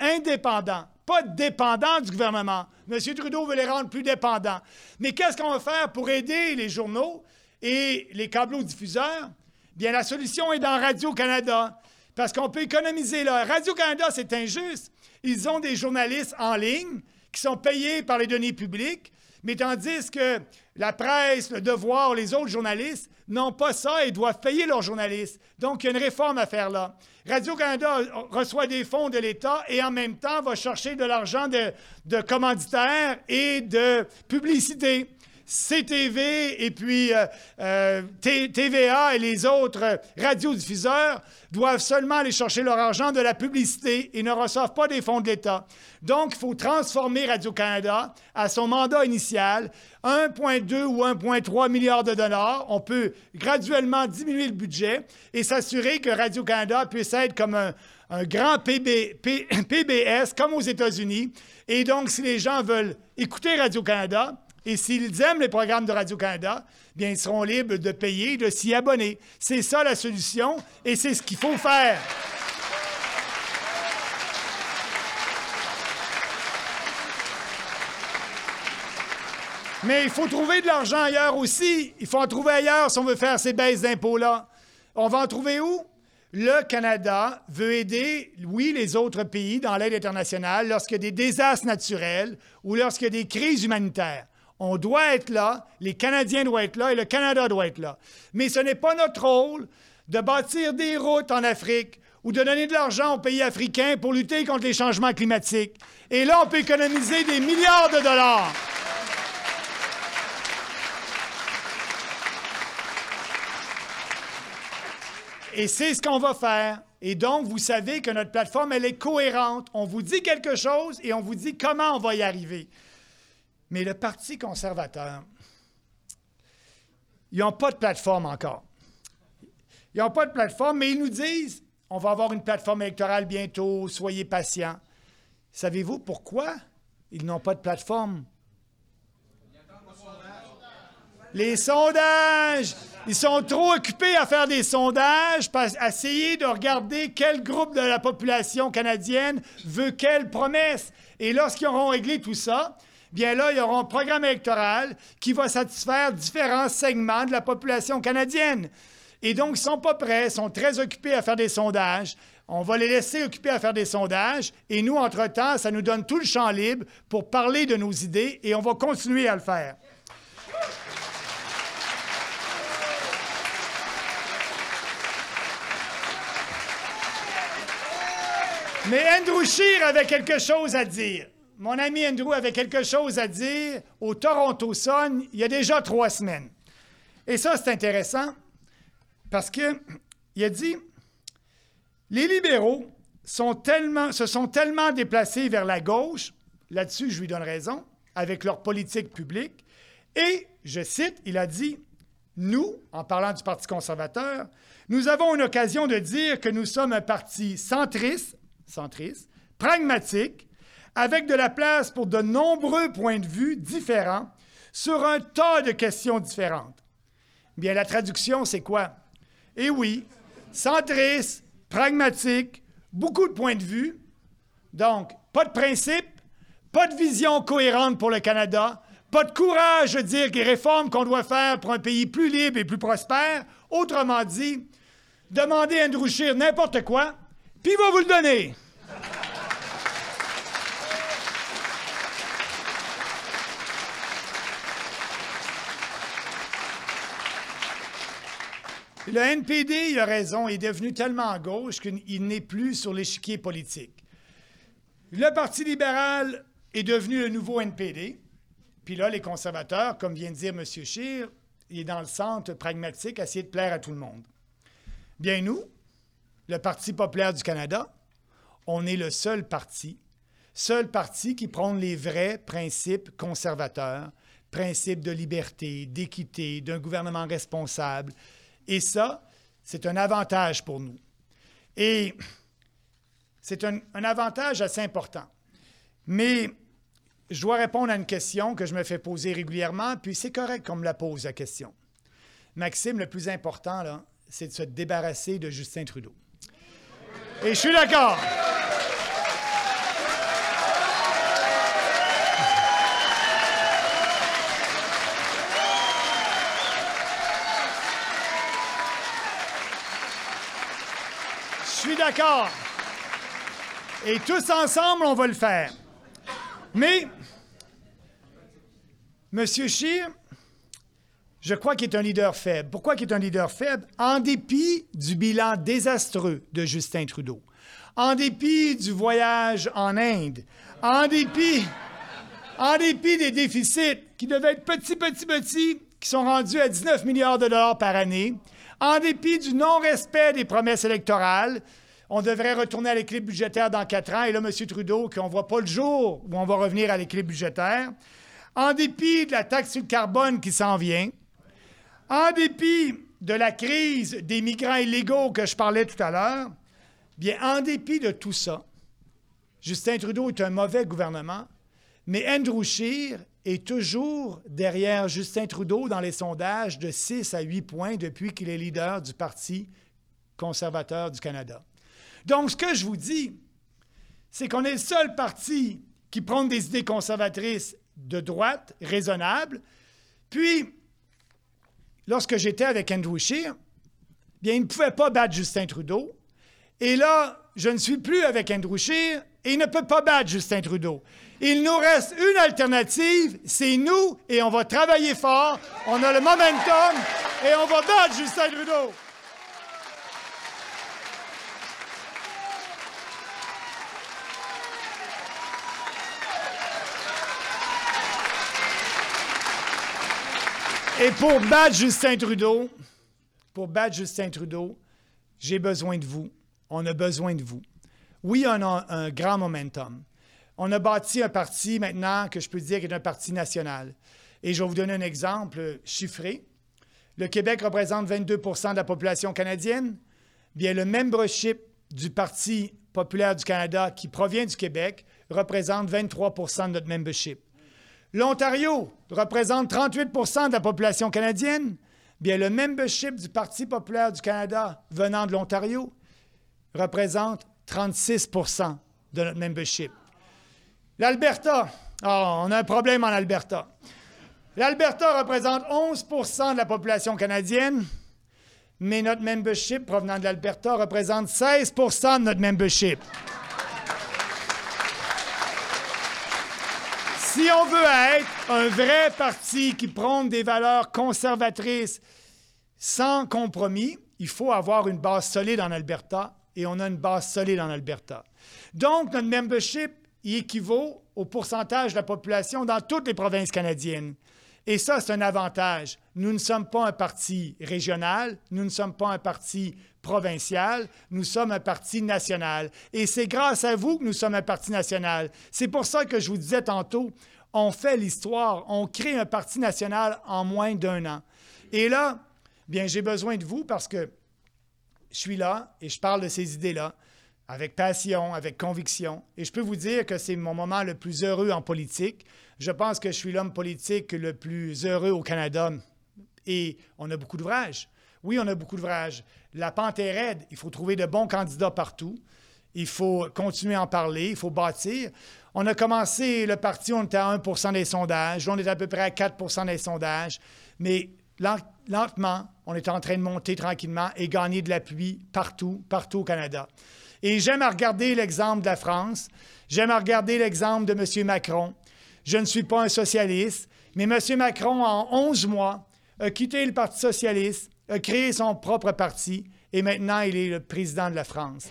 A: indépendants, pas dépendants du gouvernement. M. Trudeau veut les rendre plus dépendants. Mais qu'est-ce qu'on va faire pour aider les journaux et les câbleaux diffuseurs? Bien, la solution est dans Radio-Canada, parce qu'on peut économiser là. Radio-Canada, c'est injuste. Ils ont des journalistes en ligne qui sont payés par les données publiques, mais tandis que la presse, le devoir, les autres journalistes n'ont pas ça et doivent payer leurs journalistes. Donc, il y a une réforme à faire là. Radio-Canada reçoit des fonds de l'État et en même temps va chercher de l'argent de, de commanditaires et de publicité. CTV et puis euh, euh, TVA et les autres radiodiffuseurs doivent seulement aller chercher leur argent de la publicité et ne reçoivent pas des fonds de l'État. Donc, il faut transformer Radio-Canada à son mandat initial, 1,2 ou 1,3 milliard de dollars. On peut graduellement diminuer le budget et s'assurer que Radio-Canada puisse être comme un, grand PBS, comme aux États-Unis. Et donc, si les gens veulent écouter Radio-Canada, et s'ils aiment les programmes de Radio-Canada, bien, ils seront libres de payer, de s'y abonner. C'est ça la solution et c'est ce qu'il faut faire. Mais il faut trouver de l'argent ailleurs aussi. Il faut en trouver ailleurs si on veut faire ces baisses d'impôts-là. On va en trouver où? Le Canada veut aider, oui, les autres pays dans l'aide internationale lorsqu'il y a des désastres naturels ou lorsqu'il y a des crises humanitaires. On doit être là, les Canadiens doivent être là et le Canada doit être là. Mais ce n'est pas notre rôle de bâtir des routes en Afrique ou de donner de l'argent aux pays africains pour lutter contre les changements climatiques. Et là, on peut économiser des milliards de dollars. Et c'est ce qu'on va faire. Et donc, vous savez que notre plateforme, elle est cohérente. On vous dit quelque chose et on vous dit comment on va y arriver. Mais le Parti conservateur, ils n'ont pas de plateforme encore. Ils n'ont pas de plateforme, mais ils nous disent on va avoir une plateforme électorale bientôt, soyez patients. Savez-vous pourquoi ils n'ont pas de plateforme? Les sondages! Ils sont trop occupés à faire des sondages, à essayer de regarder quel groupe de la population canadienne veut quelle promesse. Et lorsqu'ils auront réglé tout ça, bien là, il y aura un programme électoral qui va satisfaire différents segments de la population canadienne. Et donc, ils ne sont pas prêts, ils sont très occupés à faire des sondages. On va les laisser occupés à faire des sondages. Et nous, entre-temps, ça nous donne tout le champ libre pour parler de nos idées et on va continuer à le faire. Mais Andrew Scheer avait quelque chose à dire. Mon ami Andrew avait quelque chose à dire au Toronto Sun il y a déjà trois semaines. Et ça, c'est intéressant parce qu'il a dit Les libéraux se sont tellement déplacés vers la gauche, là-dessus, je lui donne raison, avec leur politique publique, et, je cite, il a dit Nous, en parlant du Parti conservateur, nous avons une occasion de dire que nous sommes un parti centriste centriste, pragmatique, avec de la place pour de nombreux points de vue différents sur un tas de questions différentes. Bien, la traduction, c'est quoi? Eh oui, centriste, pragmatique, beaucoup de points de vue, donc pas de principe, pas de vision cohérente pour le Canada, pas de courage de dire les réformes qu'on doit faire pour un pays plus libre et plus prospère. Autrement dit, demandez à Andrew n'importe quoi, puis il va vous le donner. Le NPD, il a raison, est devenu tellement à gauche qu'il n'est plus sur l'échiquier politique. Le Parti libéral est devenu le nouveau NPD. Puis là, les conservateurs, comme vient de dire M. Scheer, il est dans le centre pragmatique, essayer de plaire à tout le monde. Bien, nous, le Parti populaire du Canada, on est le seul parti, seul parti qui prône les vrais principes conservateurs, principes de liberté, d'équité, d'un gouvernement responsable. Et ça, c'est un avantage pour nous. Et c'est un, avantage assez important. Mais je dois répondre à une question que je me fais poser régulièrement, puis c'est correct qu'on me la pose, la question. Maxime, le plus important, c'est de se débarrasser de Justin Trudeau. Et je suis d'accord. D'accord. Et tous ensemble, on va le faire. Mais, M. Scheer, je crois qu'il est un leader faible. Pourquoi qu'il est un leader faible? En dépit du bilan désastreux de Justin Trudeau, en dépit du voyage en Inde, en dépit, en dépit des déficits qui devaient être petits, petits, petits, qui sont rendus à 19 milliards de dollars par année, en dépit du non-respect des promesses électorales, on devrait retourner à l'équilibre budgétaire dans quatre ans. Et là, M. Trudeau, qu'on ne voit pas le jour où on va revenir à l'équilibre budgétaire. En dépit de la taxe sur le carbone qui s'en vient, en dépit de la crise des migrants illégaux que je parlais tout à l'heure, bien, en dépit de tout ça, Justin Trudeau est un mauvais gouvernement, mais Andrew Scheer est toujours derrière Justin Trudeau dans les sondages de 6 à 8 points depuis qu'il est leader du Parti conservateur du Canada. Donc, ce que je vous dis, c'est qu'on est le seul parti qui prend des idées conservatrices de droite, raisonnables, puis lorsque j'étais avec Andrew Scheer, bien, il ne pouvait pas battre Justin Trudeau. Et là, je ne suis plus avec Andrew Scheer et il ne peut pas battre Justin Trudeau. Il nous reste une alternative, c'est nous et on va travailler fort. On a le momentum et on va battre Justin Trudeau. Et pour battre Justin Trudeau, pour battre Justin Trudeau, j'ai besoin de vous. On a besoin de vous. Oui, on a un grand momentum. On a bâti un parti maintenant que je peux dire est un parti national. Et je vais vous donner un exemple chiffré. Le Québec représente 22% de la population canadienne. Bien, le membership du Parti populaire du Canada qui provient du Québec représente 23% de notre membership. L'Ontario représente 38% de la population canadienne. Bien, le membership du Parti populaire du Canada venant de l'Ontario représente 36% de notre membership. L'Alberta, oh, on a un problème en Alberta. L'Alberta représente 11% de la population canadienne, mais notre membership provenant de l'Alberta représente 16% de notre membership. Si on veut être un vrai parti qui prône des valeurs conservatrices sans compromis, il faut avoir une base solide en Alberta et on a une base solide en Alberta. Donc, notre membership y équivaut au pourcentage de la population dans toutes les provinces canadiennes. Et ça, c'est un avantage. Nous ne sommes pas un parti régional, nous ne sommes pas un parti provincial, nous sommes un parti national. Et c'est grâce à vous que nous sommes un parti national. C'est pour ça que je vous disais tantôt, on fait l'histoire, on crée un parti national en moins d'un an. Et là, bien, j'ai besoin de vous parce que je suis là et je parle de ces idées-là avec passion, avec conviction. Et je peux vous dire que c'est mon moment le plus heureux en politique. Je pense que je suis l'homme politique le plus heureux au Canada. Et on a beaucoup d'ouvrages. Oui, on a beaucoup d'ouvrages. La pente est raide. Il faut trouver de bons candidats partout. Il faut continuer à en parler. Il faut bâtir. On a commencé le parti, on était à 1% des sondages. On est à peu près à 4% des sondages. Mais lentement, on est en train de monter tranquillement et gagner de l'appui partout, partout au Canada. Et j'aime à regarder l'exemple de la France. J'aime à regarder l'exemple de M. Macron. Je ne suis pas un socialiste, mais M. Macron, en 11 mois, a quitté le Parti socialiste, a créé son propre parti et maintenant il est le président de la France.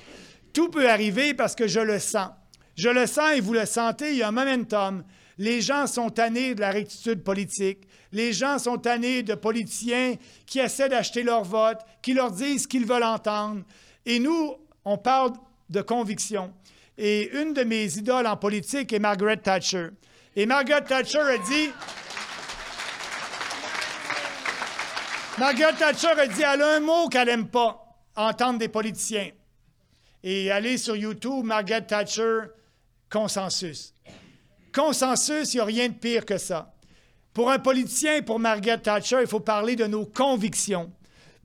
A: Tout peut arriver parce que je le sens. Je le sens et vous le sentez, il y a un momentum. Les gens sont tannés de la rectitude politique. Les gens sont tannés de politiciens qui essaient d'acheter leur vote, qui leur disent ce qu'ils veulent entendre. Et nous, on parle de conviction. Et une de mes idoles en politique est Margaret Thatcher. Et Margaret Thatcher a dit. Margaret Thatcher a dit elle a un mot qu'elle n'aime pas entendre des politiciens. Et allez sur YouTube, Margaret Thatcher, consensus. Consensus, il n'y a rien de pire que ça. Pour un politicien, pour Margaret Thatcher, il faut parler de nos convictions.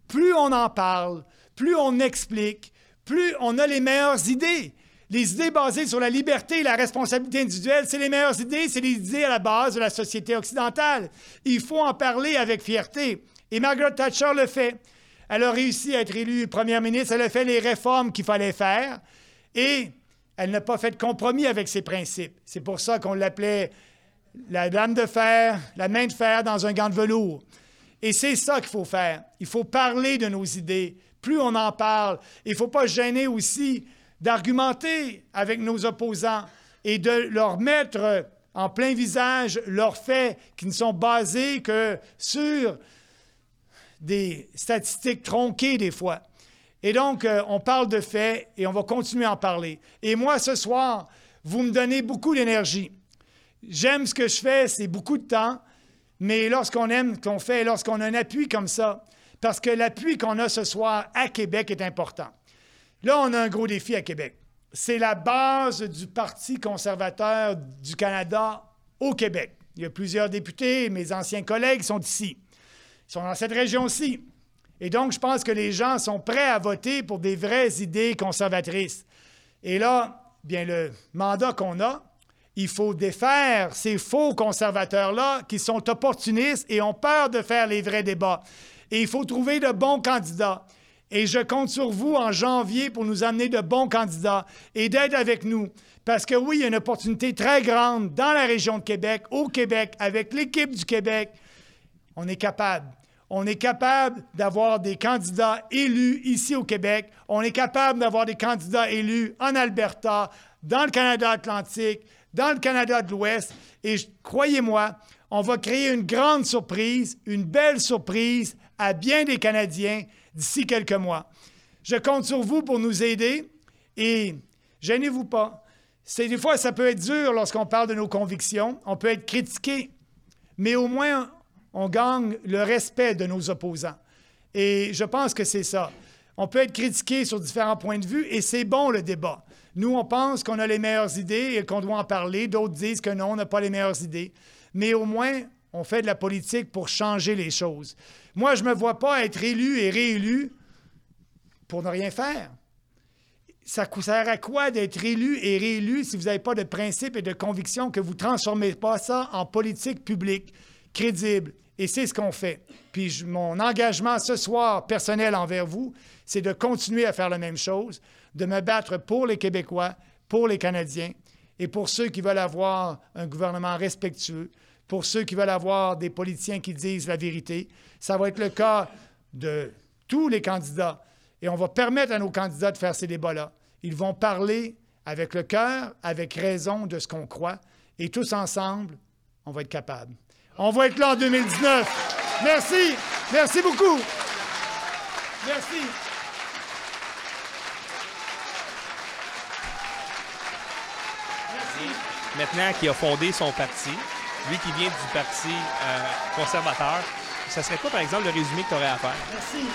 A: Plus on en parle, plus on explique, plus on a les meilleures idées. Les idées basées sur la liberté et la responsabilité individuelle, c'est les meilleures idées, c'est les idées à la base de la société occidentale. Il faut en parler avec fierté. Et Margaret Thatcher le fait. Elle a réussi à être élue première ministre, elle a fait les réformes qu'il fallait faire et elle n'a pas fait de compromis avec ses principes. C'est pour ça qu'on l'appelait la dame de fer, la main de fer dans un gant de velours. Et c'est ça qu'il faut faire. Il faut parler de nos idées, plus on en parle. Il ne faut pas gêner aussi d'argumenter avec nos opposants et de leur mettre en plein visage leurs faits qui ne sont basés que sur des statistiques tronquées des fois. Et donc, euh, on parle de faits et on va continuer à en parler. Et moi, ce soir, vous me donnez beaucoup d'énergie. J'aime ce que je fais, c'est beaucoup de temps, mais lorsqu'on aime ce qu'on fait, lorsqu'on a un appui comme ça, parce que l'appui qu'on a ce soir à Québec est important. Là, on a un gros défi à Québec. C'est la base du Parti conservateur du Canada au Québec. Il y a plusieurs députés, mes anciens collègues sont ici. Ils sont dans cette région-ci. Et donc, je pense que les gens sont prêts à voter pour des vraies idées conservatrices. Et là, bien, le mandat qu'on a, il faut défaire ces faux conservateurs-là qui sont opportunistes et ont peur de faire les vrais débats. Et il faut trouver de bons candidats. Et je compte sur vous en janvier pour nous amener de bons candidats et d'être avec nous. Parce que oui, il y a une opportunité très grande dans la région de Québec, au Québec, avec l'équipe du Québec. On est capable. On est capable d'avoir des candidats élus ici au Québec. On est capable d'avoir des candidats élus en Alberta, dans le Canada Atlantique, dans le Canada de l'Ouest. Et croyez-moi, on va créer une grande surprise, une belle surprise à bien des Canadiens d'ici quelques mois. Je compte sur vous pour nous aider et gênez-vous pas. C'est, des fois, ça peut être dur lorsqu'on parle de nos convictions. On peut être critiqué, mais au moins, on gagne le respect de nos opposants. Et je pense que c'est ça. On peut être critiqué sur différents points de vue et c'est bon le débat. Nous, on pense qu'on a les meilleures idées et qu'on doit en parler. D'autres disent que non, on n'a pas les meilleures idées. Mais au moins, on fait de la politique pour changer les choses. Moi, je ne me vois pas être élu et réélu pour ne rien faire. Ça sert à quoi d'être élu et réélu si vous n'avez pas de principe et de conviction que vous ne transformez pas ça en politique publique crédible? Et c'est ce qu'on fait. Puis mon engagement ce soir personnel envers vous, c'est de continuer à faire la même chose, de me battre pour les Québécois, pour les Canadiens et pour ceux qui veulent avoir un gouvernement respectueux, pour ceux qui veulent avoir des politiciens qui disent la vérité. Ça va être le cas de tous les candidats. Et on va permettre à nos candidats de faire ces débats-là. Ils vont parler avec le cœur, avec raison de ce qu'on croit. Et tous ensemble, on va être capables. On va être là en 2019. Merci. Merci beaucoup. Merci.
B: Maintenant qu'il a fondé son parti, lui qui vient du Parti euh, conservateur, ça serait quoi, par exemple, le résumé que tu aurais à faire?
A: Merci.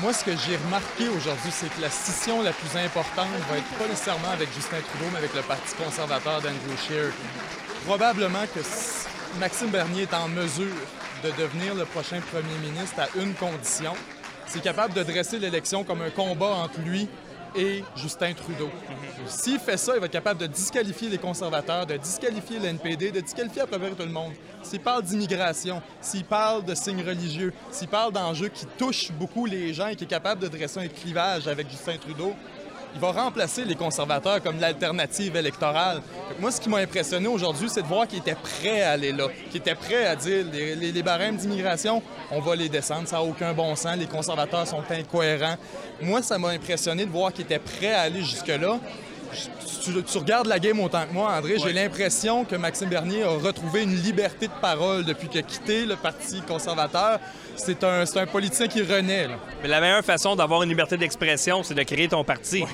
C: Moi, ce que j'ai remarqué aujourd'hui, c'est que la scission la plus importante va être pas nécessairement avec Justin Trudeau, mais avec le Parti conservateur d'Andrew Scheer. Probablement que Maxime Bernier est en mesure de devenir le prochain premier ministre à une condition. C'est capable de dresser l'élection comme un combat entre lui et Justin Trudeau. S'il fait ça, il va être capable de disqualifier les conservateurs, de disqualifier l'NPD, de disqualifier à peu près tout le monde. S'il parle d'immigration, s'il parle de signes religieux, s'il parle d'enjeux qui touchent beaucoup les gens et qui est capable de dresser un clivage avec Justin Trudeau, il va remplacer les conservateurs comme l'alternative électorale. Moi, ce qui m'a impressionné aujourd'hui, c'est de voir qu'il était prêt à aller là, qu'il était prêt à dire les, barèmes d'immigration, on va les descendre, ça n'a aucun bon sens, les conservateurs sont incohérents. Moi, ça m'a impressionné de voir qu'il était prêt à aller jusque-là. Tu, regardes la game autant que moi, André, j'ai l'impression que Maxime Bernier a retrouvé une liberté de parole depuis qu'il a quitté le Parti conservateur c'est un, un, politicien qui renaît.
B: Mais la meilleure façon d'avoir une liberté d'expression, c'est de créer ton parti.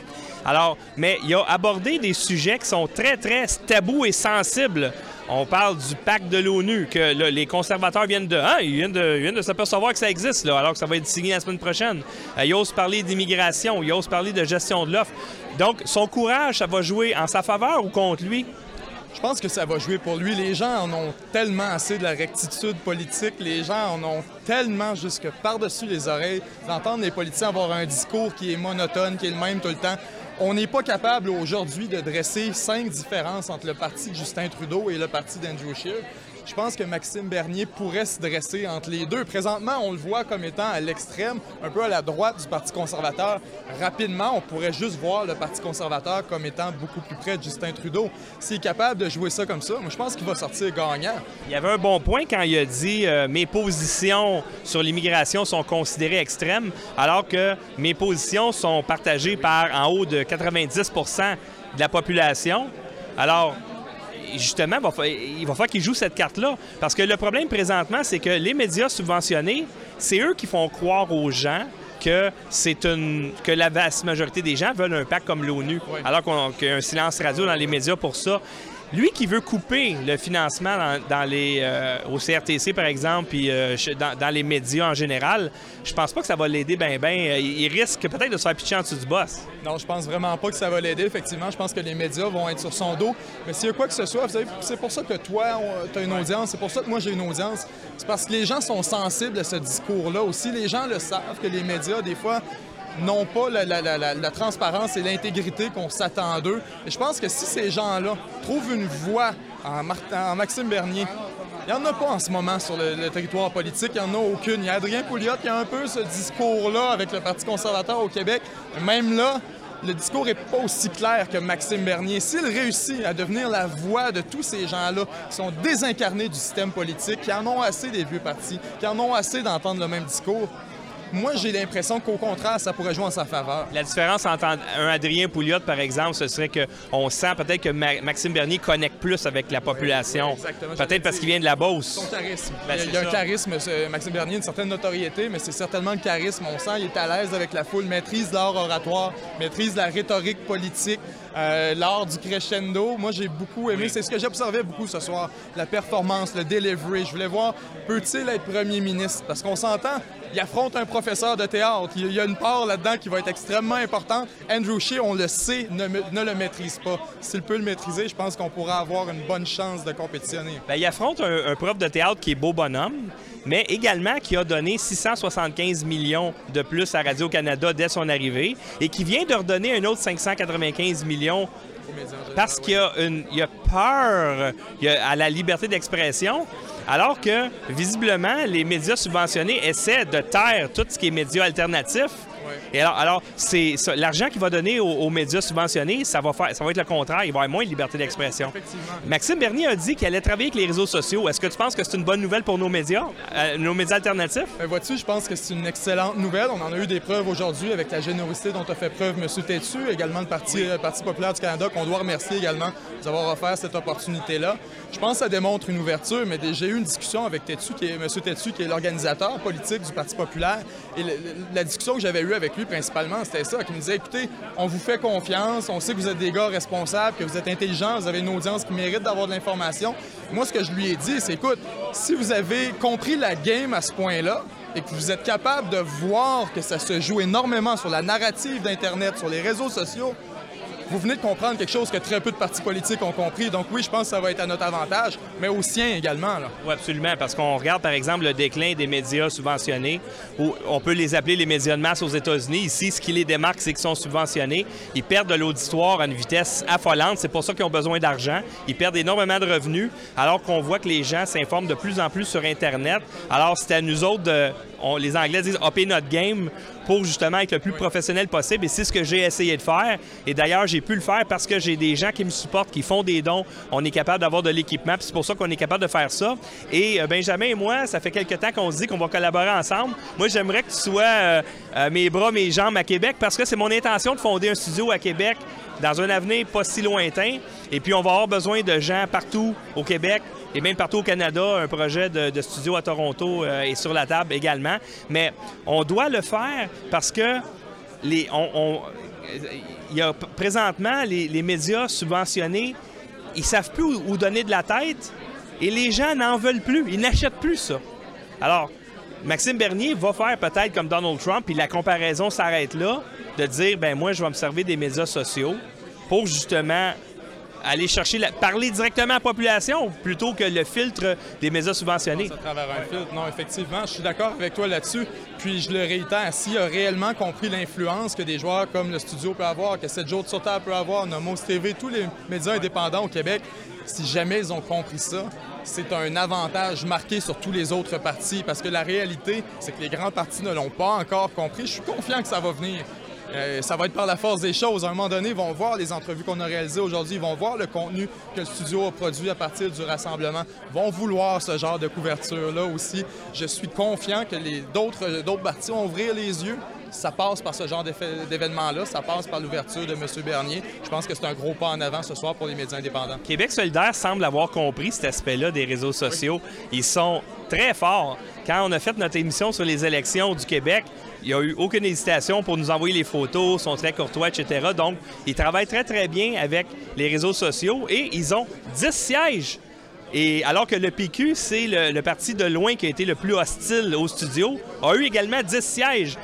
B: Alors, mais il a abordé des sujets qui sont très, très tabous et sensibles. On parle du pacte de l'ONU, que les conservateurs viennent de. Hein, ils viennent de, s'apercevoir que ça existe, alors que ça va être signé la semaine prochaine. Euh, il ose parler d'immigration, il ose parler de gestion de l'offre. Donc, son courage, ça va jouer en sa faveur ou contre lui?
C: Je pense que ça va jouer pour lui. Les gens en ont tellement assez de la rectitude politique. Les gens en ont tellement jusque par-dessus les oreilles d'entendre les politiciens avoir un discours qui est monotone, qui est le même tout le temps. On n'est pas capable aujourd'hui de dresser cinq différences entre le parti de Justin Trudeau et le parti d'Andrew Scheer. Je pense que Maxime Bernier pourrait se dresser entre les deux. Présentement, on le voit comme étant à l'extrême, un peu à la droite du Parti conservateur. Rapidement, on pourrait juste voir le Parti conservateur comme étant beaucoup plus près de Justin Trudeau. S'il est capable de jouer ça comme ça, moi, je pense qu'il va sortir gagnant.
B: Il y avait un bon point quand il a dit euh, mes positions sur l'immigration sont considérées extrêmes, alors que mes positions sont partagées par en haut de 90% de la population. Alors, justement, il va falloir qu'ils jouent cette carte-là. Parce que le problème présentement, c'est que les médias subventionnés, c'est eux qui font croire aux gens que c'est une que la vaste majorité des gens veulent un pacte comme l'ONU, alors qu'il y a un silence radio dans les médias pour ça. Lui qui veut couper le financement dans, les, euh, au CRTC, par exemple, puis euh, dans, les médias en général, je pense pas que ça va l'aider bien, bien. Il risque peut-être de se faire pitcher en dessous du boss.
C: Non, je pense vraiment pas que ça va l'aider, effectivement. Je pense que les médias vont être sur son dos. Mais s'il y a quoi que ce soit, c'est pour ça que toi, tu as une audience, c'est pour ça que moi, j'ai une audience. C'est parce que les gens sont sensibles à ce discours-là. Aussi, les gens le savent que les médias, des fois, n'ont pas la, transparence et l'intégrité qu'on s'attend d'eux. Et je pense que si ces gens-là trouvent une voix en, Maxime Bernier, il n'y en a pas en ce moment sur le, territoire politique, il n'y en a aucune. Il y a Adrien Pouliot qui a un peu ce discours-là avec le Parti conservateur au Québec. Même là, le discours n'est pas aussi clair que Maxime Bernier. S'il réussit à devenir la voix de tous ces gens-là qui sont désincarnés du système politique, qui en ont assez des vieux partis, qui en ont assez d'entendre le même discours, moi, j'ai l'impression qu'au contraire, ça pourrait jouer en sa faveur.
B: La différence entre un Adrien Pouliot, par exemple, ce serait qu'on sent peut-être que Maxime Bernier connecte plus avec la population. peut-être parce qu'il vient de la Beauce.
C: Son charisme. Ben, il y a, un charisme, Maxime Bernier, une certaine notoriété, mais c'est certainement le charisme. On sent qu'il est à l'aise avec la foule, maîtrise l'art oratoire, maîtrise la rhétorique politique. Euh, l'art du crescendo. Moi, j'ai beaucoup aimé. C'est ce que j'observais beaucoup ce soir. La performance, le delivery. Je voulais voir, peut-il être premier ministre? Parce qu'on s'entend, il affronte un professeur de théâtre. Il y a une part là-dedans qui va être extrêmement importante. Andrew Shea, on le sait, ne, ne le maîtrise pas. S'il peut le maîtriser, je pense qu'on pourra avoir une bonne chance de compétitionner.
B: Bien, il affronte un, prof de théâtre qui est beau bonhomme, mais également qui a donné 675 millions de plus à Radio-Canada dès son arrivée et qui vient de redonner un autre 595 millions parce qu'il y, a une, il y a peur à la liberté d'expression, alors que visiblement, les médias subventionnés essaient de taire tout ce qui est médias alternatifs et alors, alors c'est l'argent qu'il va donner aux, médias subventionnés, ça va, faire, ça va être le contraire. Il va y avoir moins de liberté d'expression. Maxime Bernier a dit qu'il allait travailler avec les réseaux sociaux. Est-ce que tu penses que c'est une bonne nouvelle pour nos médias, euh, nos médias alternatifs?
C: Ben, vois-tu, je pense que c'est une excellente nouvelle. On en a eu des preuves aujourd'hui avec la générosité dont a fait preuve M. Tétu, également le Parti, euh, Parti populaire du Canada, qu'on doit remercier également d'avoir offert cette opportunité-là. Je pense que ça démontre une ouverture, mais j'ai eu une discussion avec Tétu, qui est, M. Tétu, qui est l'organisateur politique du Parti populaire. Et la discussion que j'avais eue avec lui principalement, c'était ça, qui me disait, écoutez, on vous fait confiance, on sait que vous êtes des gars responsables, que vous êtes intelligents, vous avez une audience qui mérite d'avoir de l'information. Moi, ce que je lui ai dit, c'est, écoute, si vous avez compris la game à ce point-là, et que vous êtes capable de voir que ça se joue énormément sur la narrative d'Internet, sur les réseaux sociaux, vous venez de comprendre quelque chose que très peu de partis politiques ont compris. Donc oui, je pense que ça va être à notre avantage, mais au sien également.
B: Oui, absolument, parce qu'on regarde par exemple le déclin des médias subventionnés, ou on peut les appeler les médias de masse aux États-Unis. Ici, ce qui les démarque, c'est qu'ils sont subventionnés. Ils perdent de l'auditoire à une vitesse affolante. C'est pour ça qu'ils ont besoin d'argent. Ils perdent énormément de revenus, alors qu'on voit que les gens s'informent de plus en plus sur Internet. Alors c'est à nous autres de... les Anglais disent « up notre game » pour justement être le plus professionnel possible. Et c'est ce que j'ai essayé de faire. Et d'ailleurs, j'ai pu le faire parce que j'ai des gens qui me supportent, qui font des dons. On est capable d'avoir de l'équipement. C'est pour ça qu'on est capable de faire ça. Et euh, Benjamin et moi, ça fait quelques temps qu'on se dit qu'on va collaborer ensemble. Moi, j'aimerais que tu sois euh, euh, mes bras, mes jambes à Québec parce que c'est mon intention de fonder un studio à Québec dans un avenir pas si lointain. Et puis, on va avoir besoin de gens partout au Québec et même partout au Canada, un projet de, studio à Toronto euh, est sur la table également. Mais on doit le faire parce que les, on, il y a présentement les, médias subventionnés, ils savent plus où, donner de la tête et les gens n'en veulent plus. Ils n'achètent plus ça. Alors, Maxime Bernier va faire peut-être comme Donald Trump, puis la comparaison s'arrête là, de dire, ben moi, je vais me servir des médias sociaux pour justement aller chercher, la... parler directement à la population plutôt que le filtre des médias subventionnés.
C: À travers un filtre, non, effectivement, je suis d'accord avec toi là-dessus. Puis je le réitère, s'il a réellement compris l'influence que des joueurs comme le studio peut avoir, que 7 jours de sur peut avoir, Nomos TV, tous les médias indépendants au Québec, si jamais ils ont compris ça, c'est un avantage marqué sur tous les autres partis parce que la réalité, c'est que les grands partis ne l'ont pas encore compris. Je suis confiant que ça va venir. Euh, ça va être par la force des choses. À un moment donné, ils vont voir les entrevues qu'on a réalisées aujourd'hui, ils vont voir le contenu que le studio a produit à partir du rassemblement, ils vont vouloir ce genre de couverture-là aussi. Je suis confiant que les d'autres parties vont ouvrir les yeux ça passe par ce genre d'événement-là, ça passe par l'ouverture de M. Bernier. Je pense que c'est un gros pas en avant ce soir pour les médias indépendants.
B: Québec solidaire semble avoir compris cet aspect-là des réseaux sociaux. Ils sont très forts. Quand on a fait notre émission sur les élections du Québec, il n'y a eu aucune hésitation pour nous envoyer les photos, sont très courtois, etc. Donc, ils travaillent très, très bien avec les réseaux sociaux et ils ont 10 sièges. Et alors que le PQ, c'est le, parti de loin qui a été le plus hostile au studio, a eu également 10 sièges.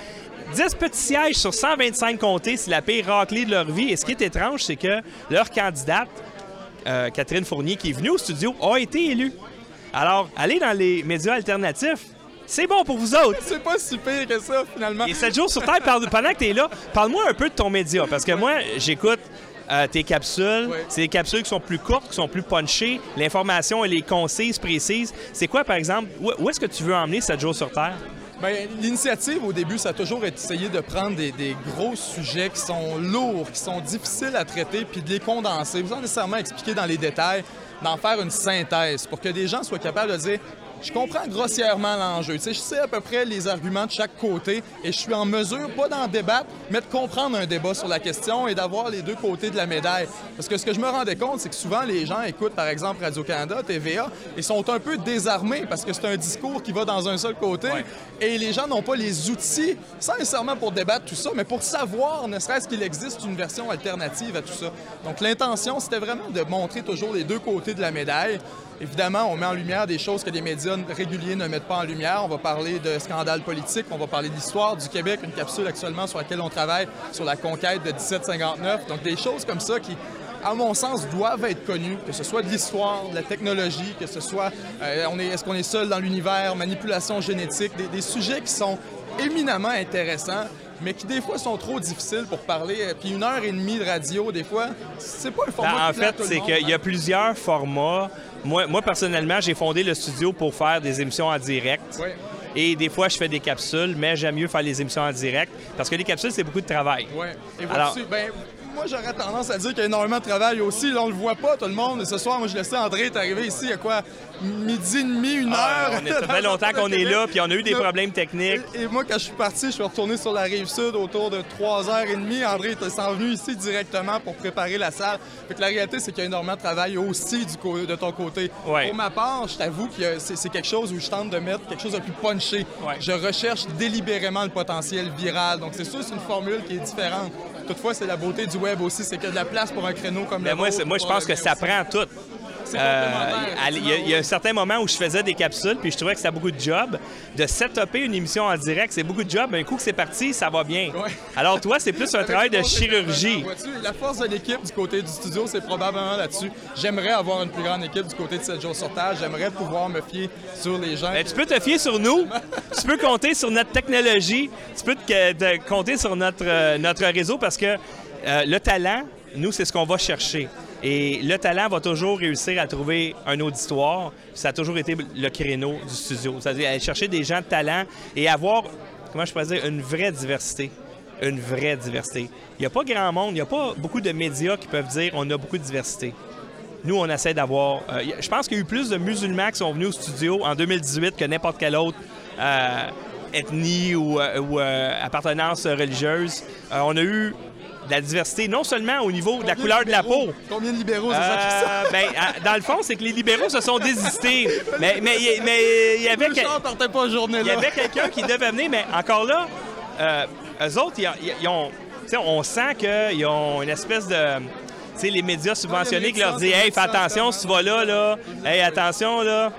B: 10 petits sièges sur 125 comtés, c'est la pire raclée de leur vie. Et ce qui est étrange, c'est que leur candidate, euh, Catherine Fournier, qui est venue au studio, a été élue. Alors, aller dans les médias alternatifs, c'est bon pour vous autres.
C: C'est pas si pire que ça, finalement.
B: Et 7 jours sur Terre, pendant que tu es là, parle-moi un peu de ton média. Parce que moi, j'écoute euh, tes capsules. C'est des capsules qui sont plus courtes, qui sont plus punchées. L'information, elle est concise, précise. C'est quoi, par exemple, où, est-ce que tu veux emmener 7 jours sur Terre?
C: Bien, l'initiative, au début, ça a toujours essayé de prendre des, des, gros sujets qui sont lourds, qui sont difficiles à traiter, puis de les condenser, sans nécessairement expliquer dans les détails, d'en faire une synthèse pour que des gens soient capables de dire je comprends grossièrement l'enjeu. Tu sais, je sais à peu près les arguments de chaque côté et je suis en mesure, pas d'en débattre, mais de comprendre un débat sur la question et d'avoir les deux côtés de la médaille. Parce que ce que je me rendais compte, c'est que souvent les gens écoutent, par exemple, Radio-Canada, TVA, et sont un peu désarmés parce que c'est un discours qui va dans un seul côté et les gens n'ont pas les outils, sans nécessairement pour débattre tout ça, mais pour savoir, ne serait-ce qu'il existe une version alternative à tout ça. Donc l'intention, c'était vraiment de montrer toujours les deux côtés de la médaille Évidemment, on met en lumière des choses que les médias réguliers ne mettent pas en lumière. On va parler de scandales politiques, on va parler de l'histoire du Québec, une capsule actuellement sur laquelle on travaille sur la conquête de 1759. Donc des choses comme ça qui, à mon sens, doivent être connues, que ce soit de l'histoire, de la technologie, que ce soit euh, on est, est-ce qu'on est seul dans l'univers, manipulation génétique, des, des sujets qui sont éminemment intéressants mais qui des fois sont trop difficiles pour parler. Puis une heure et demie de radio, des fois, c'est pas un format.
B: Ben, en fait, c'est qu'il y a plusieurs formats. Moi, moi personnellement, j'ai fondé le studio pour faire des émissions en direct.
C: Oui.
B: Et des fois, je fais des capsules, mais j'aime mieux faire les émissions en direct parce que les capsules, c'est beaucoup de travail.
C: Oui. Et
B: Alors-
C: ben, moi, j'aurais tendance à dire qu'il y a énormément de travail aussi. Là, on le voit pas, tout le monde. Et ce soir, moi, je laissais André est arrivé ici, il y a quoi, midi et demi, une
B: Ah,
C: heure.
B: on est- ça fait longtemps qu'on est là, puis on a eu des problèmes techniques.
C: Et, et moi, quand je suis parti, je suis retourné sur la rive sud autour de 3h30. André était s'en venu ici directement pour préparer la salle. Fait que la réalité, c'est qu'il y a énormément de travail aussi du de ton côté.
B: Ouais.
C: Pour ma part, je t'avoue que c'est c'est quelque chose où je tente de mettre quelque chose de plus punché.
B: Ouais.
C: Je recherche délibérément le potentiel viral. Donc, c'est sûr, c'est une formule qui est différente. Toutefois, c'est la beauté du web aussi, c'est qu'il y a de la place pour un créneau comme le
B: moi,
C: vôtre,
B: c'est- moi, je pense que ça prend tout.
C: C'est
B: Euh,
C: complémentaire,
B: il y, a- il y a un certain moment où je faisais des capsules, puis je trouvais que c'était beaucoup de job. De setuper une émission en direct, c'est beaucoup de job, mais un coup que c'est parti, ça va bien.
C: Ouais.
B: Alors toi, c'est plus un travail de chirurgie.
C: La force de l'équipe du côté du studio, c'est probablement là-dessus. J'aimerais avoir une plus grande équipe du côté de 7 jours sur table. J'aimerais pouvoir me fier sur les gens.
B: Ben, tu peux te fier sur nous, tu peux compter sur notre technologie, tu peux te, te compter sur notre, euh, notre réseau parce que euh, le talent, nous, c'est ce qu'on va chercher. Et le talent va toujours réussir à trouver un auditoire. Ça a toujours été le créneau du studio. C'est-à-dire aller chercher des gens de talent et avoir, comment je pourrais dire, une vraie diversité. Une vraie diversité. Il n'y a pas grand monde, il n'y a pas beaucoup de médias qui peuvent dire on a beaucoup de diversité. Nous, on essaie d'avoir. euh, je pense qu'il y a eu plus de musulmans qui sont venus au studio en 2018 que n'importe quelle autre euh, ethnie ou, euh, appartenance religieuse. On a eu la diversité, non seulement au niveau de la
C: Combien
B: couleur de la peau.
C: Combien de libéraux, c'est ça qui
B: Euh, ben, dans le fond, c'est que les libéraux se sont désistés. Mais mais il y- mais il y avait il y avait quelqu'un qui devait venir, mais encore là, euh, eux autres, ils, ont, on sent qu'ils ont une espèce de. Tu sais, les médias subventionnés qui leur disent Hey, fais attention si tu vas là, là. Hey, attention, là.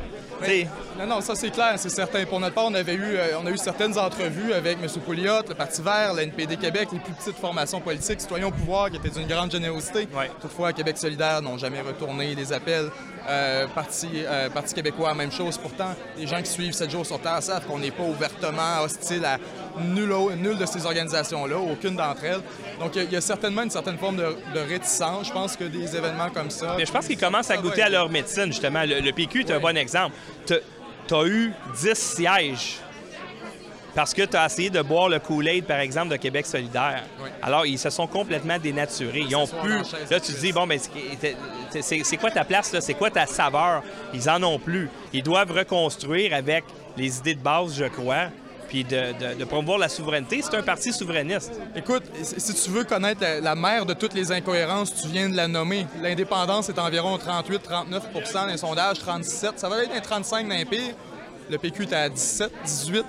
C: Non, non, ça c'est clair, c'est certain. Pour notre part, on avait eu, euh, on a eu certaines entrevues avec M. Pouliot, le Parti vert, la NPD Québec, les plus petites formations politiques, Citoyens au pouvoir, qui étaient d'une grande générosité.
B: Ouais.
C: Toutefois, Québec solidaire n'ont jamais retourné les appels. Euh, Parti, euh, Parti québécois, même chose. Pourtant, les gens qui suivent 7 jours sur Terre savent qu'on n'est pas ouvertement hostile à nulle, nulle de ces organisations-là, aucune d'entre elles. Donc, il y a- il y, a certainement une certaine forme de, de réticence. Je pense que des événements comme ça...
B: mais je pense qu'ils commencent à goûter à leur médecine, justement. Le, le PQ est un bon exemple. Tu as eu 10 sièges parce que tu as essayé de boire le Kool-Aid, par exemple, de Québec solidaire.
C: Oui.
B: Alors, ils se sont complètement dénaturés. Ils ont
C: chaise
B: Là, tu te
C: plus.
B: dis, bon, ben, c'est- c'est c'est- c'est quoi ta place, là? C'est quoi ta saveur? Ils en ont plus. Ils doivent reconstruire avec les idées de base, je crois, puis de, promouvoir la souveraineté. C'est un parti souverainiste.
C: Écoute, si tu veux connaître la, la mère de toutes les incohérences, tu viens de la nommer. L'indépendance est environ 38-39 dans les sondages, 37 Ça va être un 35 dans les pires. Le PQ est à 17, 18.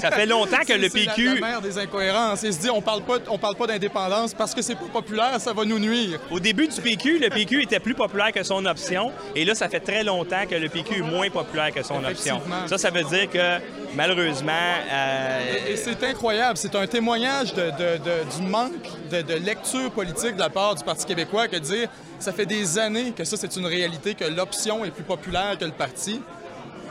B: Ça fait longtemps que le
C: C'est- c'est la-
B: PQ...
C: La, mère des incohérences. Il se dit, on parle pas, on parle pas d'indépendance parce que c'est pas populaire, ça va nous nuire.
B: Au début du PQ, le PQ était plus populaire que son option. Et là, ça fait très longtemps que le PQ est moins populaire que son option. Ça, ça veut dire que, malheureusement... euh,
C: Et c'est incroyable. C'est un témoignage de- de- de- du manque de, de lecture politique de la part du Parti québécois que de dire ça fait des années que ça, c'est une réalité, que l'option est plus populaire que le parti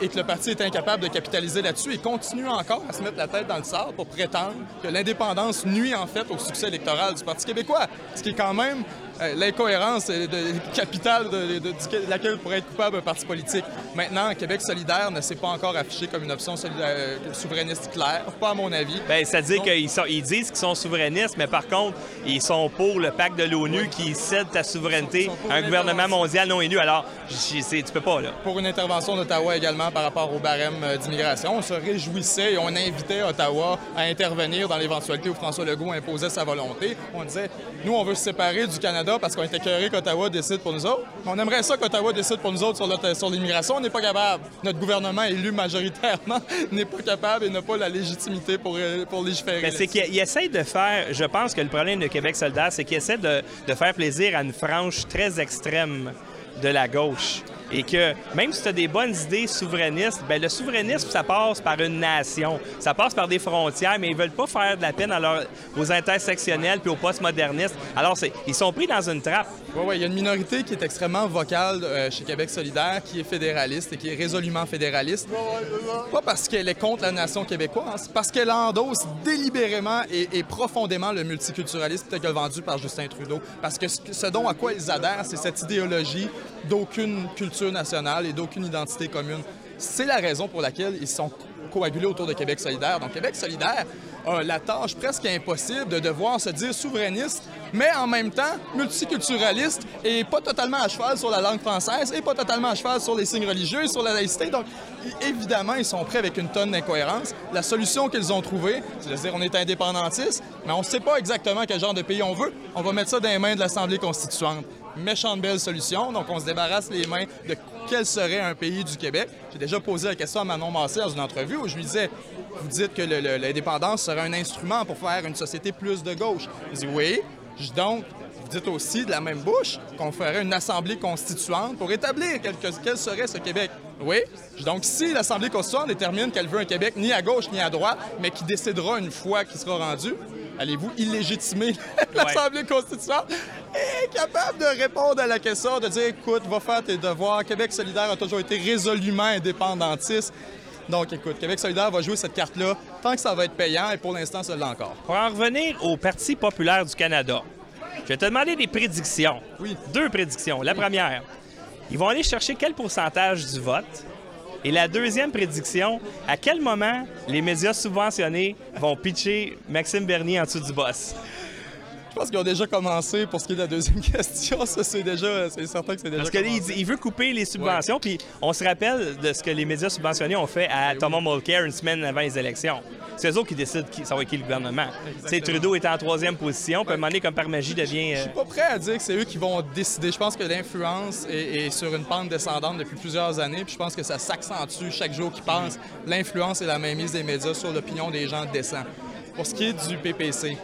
C: et que le parti est incapable de capitaliser là-dessus et continue encore à se mettre la tête dans le sable pour prétendre que l'indépendance nuit en fait au succès électoral du Parti québécois. Ce qui est quand même l'incohérence euh, capitale de, de- laquelle pourrait être coupable un parti politique. Maintenant, Québec solidaire ne s'est pas encore affiché comme une option euh, souverainiste claire, pas à mon avis.
B: Ben, c'est-à-dire qu'ils ils disent qu'ils sont souverainistes, mais par contre, ils sont pour le pacte de l'ONU qui cède ta souveraineté à un gouvernement mondial non élu. Alors, j- tu peux pas, là.
C: pour une intervention d'Ottawa également par rapport au barème euh, d'immigration. On se réjouissait et on invitait Ottawa à intervenir dans l'éventualité où François Legault imposait sa volonté. On disait, nous, on veut se séparer du Canada parce qu'on était écœuré qu'Ottawa décide pour nous autres. On aimerait ça qu'Ottawa décide pour nous autres sur, l'immigration. On n'est pas capable. Notre gouvernement élu majoritairement n'est pas capable et n'a pas la légitimité pour, euh, pour légiférer.
B: Mais c'est qu'ils essaient de faire. Je pense que le problème de Québec solidaire, c'est qu'ils essaient de, de faire plaisir à une frange très extrême de la gauche. Et que même si tu as des bonnes idées souverainistes, ben le souverainisme, ça passe par une nation, ça passe par des frontières, mais ils veulent pas faire de la peine aux intersectionnels puis aux postmodernistes. Alors, ils sont pris dans une trappe.
C: Oui, oui, il y a une minorité qui est extrêmement vocale euh, chez Québec solidaire, qui est fédéraliste et qui est résolument fédéraliste. Pas parce qu'elle est contre la nation québécoise, parce qu'elle endosse délibérément et, profondément le multiculturalisme tel que vendu par Justin Trudeau. Parce que ce dont à quoi ils adhèrent, c'est cette idéologie d'aucune culture nationale et d'aucune identité commune. C'est la raison pour laquelle ils sont coagulés autour de Québec solidaire. Donc Québec solidaire a la tâche presque impossible de devoir se dire souverainiste, mais en même temps multiculturaliste et pas totalement à cheval sur la langue française et pas totalement à cheval sur les signes religieux, sur la laïcité. Donc évidemment, ils sont prêts avec une tonne d'incohérences. La solution qu'ils ont trouvée, c'est de dire on est indépendantiste, mais on ne sait pas exactement quel genre de pays on veut. On va mettre ça dans les mains de l'Assemblée constituante méchante belle solution. Donc, on se débarrasse les mains de quel serait un pays du Québec. J'ai déjà posé la question à Manon Massé dans une entrevue où je lui disais Vous dites que l'indépendance serait un instrument pour faire une société plus de gauche. Je dis Oui. Donc, vous dites aussi de la même bouche qu'on ferait une assemblée constituante pour établir quel, quel serait ce Québec. Oui. Donc, si l'Assemblée constituante détermine qu'elle veut un Québec ni à gauche ni à droite, mais qui décidera une fois qu'il sera rendu, allez-vous illégitimer l'Assemblée constituante? capable de répondre à la question, de dire écoute, va faire tes devoirs. Québec solidaire a toujours été résolument indépendantiste. Donc, écoute, Québec solidaire va jouer cette carte-là tant que ça va être payant et pour l'instant, ça l'est encore.
B: Pour en revenir au Parti populaire du Canada, je vais te demander des prédictions.
C: Oui.
B: Deux prédictions. La première, ils vont aller chercher quel pourcentage du vote? Et la deuxième prédiction, à quel moment les médias subventionnés vont pitcher Maxime Bernier en dessous du boss?
C: Je pense qu'ils ont déjà commencé pour ce qui est de la deuxième question. Ça, c'est déjà, c'est certain que c'est déjà.
B: Parce qu'il il veut couper les subventions, puis on se rappelle de ce que les médias subventionnés ont fait à ben Thomas Mulcair une semaine avant les élections. C'est eux autres qui décident qui, ça va être qui le gouvernement. C'est Trudeau est en troisième position, puis à un moment donné, comme par magie, devient.
C: Je suis pas prêt à dire que c'est eux qui vont décider. Je pense que l'influence est, sur une pente descendante depuis plusieurs années, puis je pense que ça s'accentue chaque jour qui passe. L'influence et la mainmise des médias sur l'opinion des gens descend. Pour ce qui est du PPC,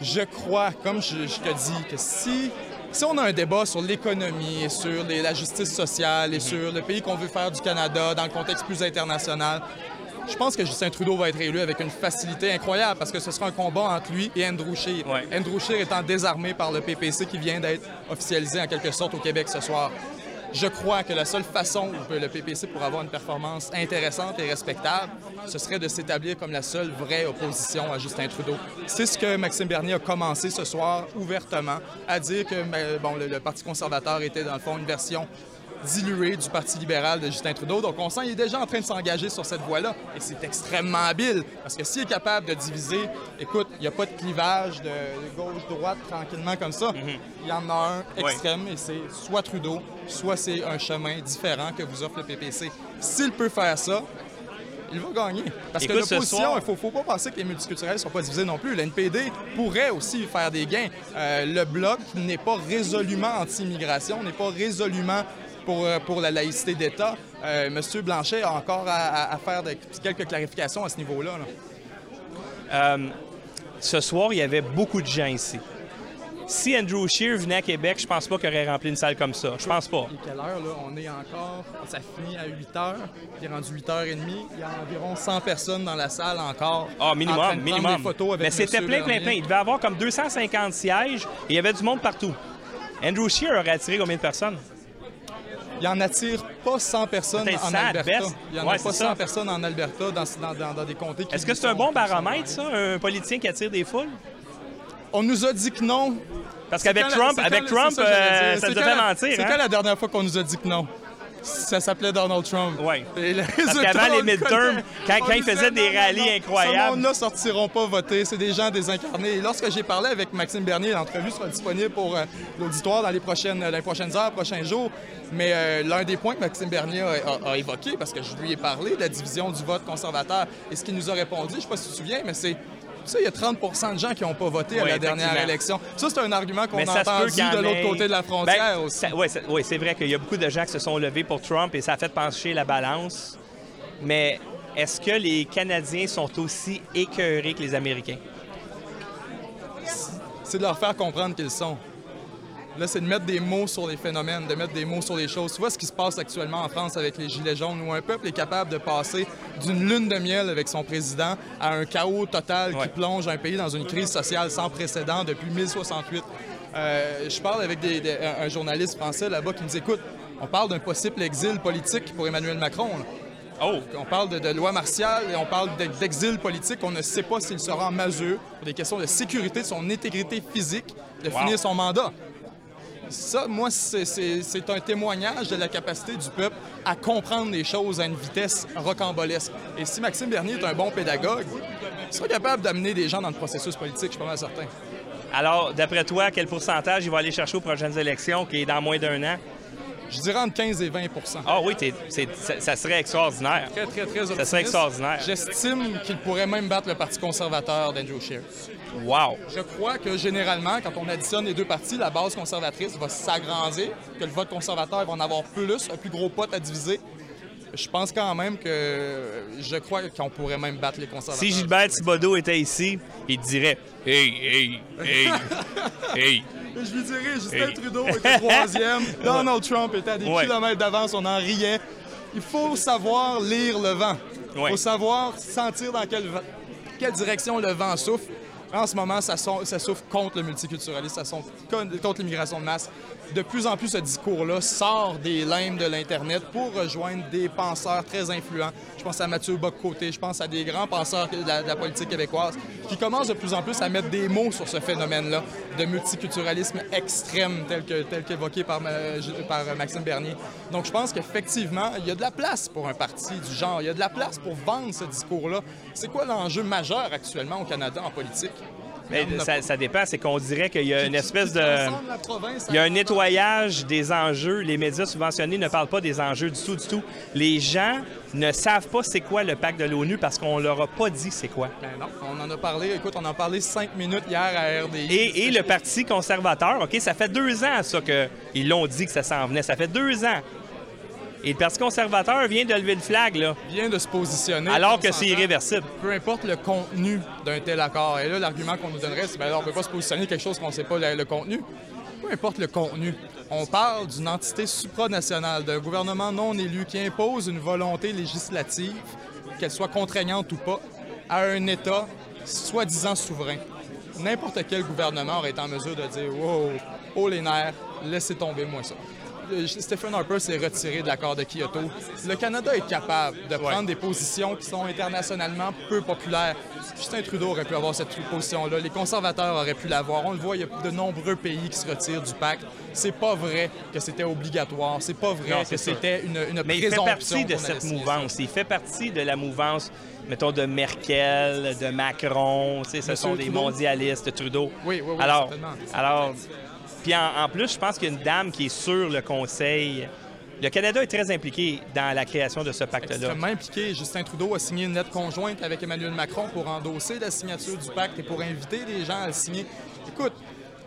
C: je crois, comme je, te dis, que si, si on a un débat sur l'économie et sur la justice sociale et sur le pays qu'on veut faire du Canada dans le contexte plus international, je pense que Justin Trudeau va être élu avec une facilité incroyable parce que ce sera un combat entre lui et Andrew Scheer. Andrew Scheer étant désarmé par le PPC qui vient d'être officialisé en quelque sorte au Québec ce soir. Je crois que la seule façon où le PPC pourrait avoir une performance intéressante et respectable, ce serait de s'établir comme la seule vraie opposition à Justin Trudeau. C'est ce que Maxime Bernier a commencé ce soir ouvertement, à dire que ben, bon, le Parti conservateur était dans le fond une version dilué du Parti libéral de Justin Trudeau. Donc, on sent qu'il est déjà en train de s'engager sur cette voie-là. Et c'est extrêmement habile, parce que s'il est capable de diviser, écoute, il n'y a pas de clivage de gauche-droite tranquillement comme ça. Mhm. Il y en a un extrême, et c'est soit Trudeau, soit c'est un chemin différent que vous offre le PPC. S'il peut faire ça, il va gagner. Parce que l'opposition, il ne faut, pas penser que les multiculturels ne sont pas divisés non plus. L'NPD pourrait aussi faire des gains. Euh, le Bloc n'est pas résolument anti-immigration, n'est pas résolument pour, euh, pour la laïcité d'État. Euh, Monsieur Blanchet a encore à, faire quelques clarifications à ce niveau-là.
B: Euh, ce soir, il y avait beaucoup de gens ici. Si Andrew Shear venait à Québec, je pense pas qu'il aurait rempli une salle comme ça. Je pense pas.
C: Et quelle heure, là? On est encore... Ça finit à 8 heures. Il est rendu 8 h 30. Il y a environ 100 personnes dans la salle encore.
B: Ah, minimum, minimum. Mais c'était plein, plein, plein. Il devait avoir comme 250 sièges et il y avait du monde partout. Andrew Shear aurait attiré combien de personnes?
C: Il en attire pas 100 personnes en Alberta. Il y en a pas 100 personnes en Alberta, dans, des comtés
B: Est-ce que c'est un bon baromètre, ça, un politicien qui attire des foules?
C: On nous a dit que non.
B: Parce qu'avec Trump, avec Trump, ça, euh, ça devait mentir.
C: C'est
B: hein?
C: quand la dernière fois qu'on nous a dit que non? Ça s'appelait Donald Trump.
B: Oui. Parce qu'avant les midterms, quand, quand il faisait des rallyes incroyables.
C: Ce monde-là sortiront pas voter. C'est des gens désincarnés. Et lorsque j'ai parlé avec Maxime Bernier, l'entrevue sera disponible pour euh, l'auditoire dans les prochaines, les prochaines heures, prochains jours. Mais euh, l'un des points que Maxime Bernier a, évoqué, parce que je lui ai parlé de la division du vote conservateur, et ce qu'il nous a répondu, je ne sais pas si tu te souviens, mais c'est sais, il y a 30% de gens qui n'ont pas voté à la dernière élection. Ça, c'est un argument qu'on a entendu de l'autre côté de la frontière ben, aussi.
B: Oui, c'est vrai qu'il y a beaucoup de gens qui se sont levés pour Trump et ça a fait pencher la balance. Mais est-ce que les Canadiens sont aussi écœurés que les Américains?
C: C'est de leur faire comprendre qu'ils sont. Là, c'est de mettre des mots sur les phénomènes, de mettre des mots sur les choses. Tu vois ce qui se passe actuellement en France avec les Gilets jaunes, où un peuple est capable de passer d'une lune de miel avec son président à un chaos total qui plonge un pays dans une crise sociale sans précédent depuis 1068. Euh, je parle avec un journaliste français là-bas qui me dit Écoute, on parle d'un possible exil politique pour Emmanuel Macron. Oh. On parle de, loi martiale et on parle d'exil politique. On ne sait pas s'il sera en mesure, pour des questions de sécurité, de son intégrité physique, de finir son mandat. Ça, moi, c'est un témoignage de la capacité du peuple à comprendre les choses à une vitesse rocambolesque. Et si Maxime Bernier est un bon pédagogue, il sera capable d'amener des gens dans le processus politique, je suis pas mal certain.
B: Alors, d'après toi, quel pourcentage il va aller chercher aux prochaines élections, qui est dans moins d'un an?
C: Je dirais entre 15 et 20%
B: Ah oui, ça, serait extraordinaire.
C: Très, très, très
B: Ça serait extraordinaire.
C: J'estime qu'il pourrait même battre le Parti conservateur d'Andrew Scheer.
B: Wow!
C: Je crois que généralement, quand on additionne les deux partis, la base conservatrice va s'agrandir, que le vote conservateur va en avoir plus, un plus gros pot à diviser. Je pense quand même que je crois qu'on pourrait même battre les conservateurs.
B: Si Gilbert Thibodeau était ici, il dirait Hey, hey, hey, hey.
C: Je lui dirais, Justin Trudeau était troisième, Donald Trump était à des kilomètres d'avance, on en riait. Il faut savoir lire le vent. Il faut savoir sentir dans quelle, quelle direction le vent souffle. En ce moment, ça, ça souffre contre le multiculturalisme, ça souffre contre l'immigration de masse de plus en plus, ce discours-là sort des limbes de l'Internet pour rejoindre des penseurs très influents. Je pense à Mathieu Bock-Côté, je pense à des grands penseurs de la, politique québécoise qui commencent de plus en plus à mettre des mots sur ce phénomène-là de multiculturalisme extrême tel que tel qu'évoqué par, par Maxime Bernier. Donc, je pense qu'effectivement, il y a de la place pour un parti du genre. Il y a de la place pour vendre ce discours-là. C'est quoi l'enjeu majeur actuellement au Canada en politique?
B: Ça, dépend, c'est qu'on dirait qu'il y a une espèce de. Il y a un nettoyage des enjeux. Les médias subventionnés ne parlent pas des enjeux du tout, du tout. Les gens ne savent pas c'est quoi le pacte de l'ONU parce qu'on leur a pas dit c'est quoi.
C: Ben non, on en a parlé, écoute, on en a parlé cinq minutes hier à RDI.
B: Et, et le Parti conservateur, OK, ça fait deux ans, ça, qu'ils l'ont dit que ça s'en venait. Ça fait deux ans. Et le Parti conservateur vient de lever le flag, là.
C: Vient de se positionner.
B: Alors que c'est irréversible.
C: Peu importe le contenu d'un tel accord. Et là, l'argument qu'on nous donnerait, c'est ben, on ne peut pas se positionner quelque chose qu'on ne sait pas le, contenu. Peu importe le contenu. On parle d'une entité supranationale, d'un gouvernement non élu qui impose une volonté législative, qu'elle soit contraignante ou pas, à un État soi-disant souverain. N'importe quel gouvernement aurait été en mesure de dire Wow, oh les nerfs, laissez tomber moi ça. Stephen Harper s'est retiré de l'accord de Kyoto. Le Canada est capable de prendre des positions qui sont internationalement peu populaires. Justin Trudeau aurait pu avoir cette position-là. Les conservateurs auraient pu l'avoir. On le voit, il y a de nombreux pays qui se retirent du pacte. C'est pas vrai que c'était obligatoire. C'est pas vrai que c'était une, une
B: Mais il fait partie de cette mouvance. Il fait partie de la mouvance mettons, de Merkel, de Macron, ce sont des mondialistes, Trudeau.
C: Oui, oui, oui,
B: alors, alors puis en, plus, je pense qu'il y a une dame qui est sur le conseil. Le Canada est très impliqué dans la création de ce pacte-là.
C: Extrêmement impliqué. Justin Trudeau a signé une lettre conjointe avec Emmanuel Macron pour endosser la signature du pacte et pour inviter les gens à le signer. Écoute,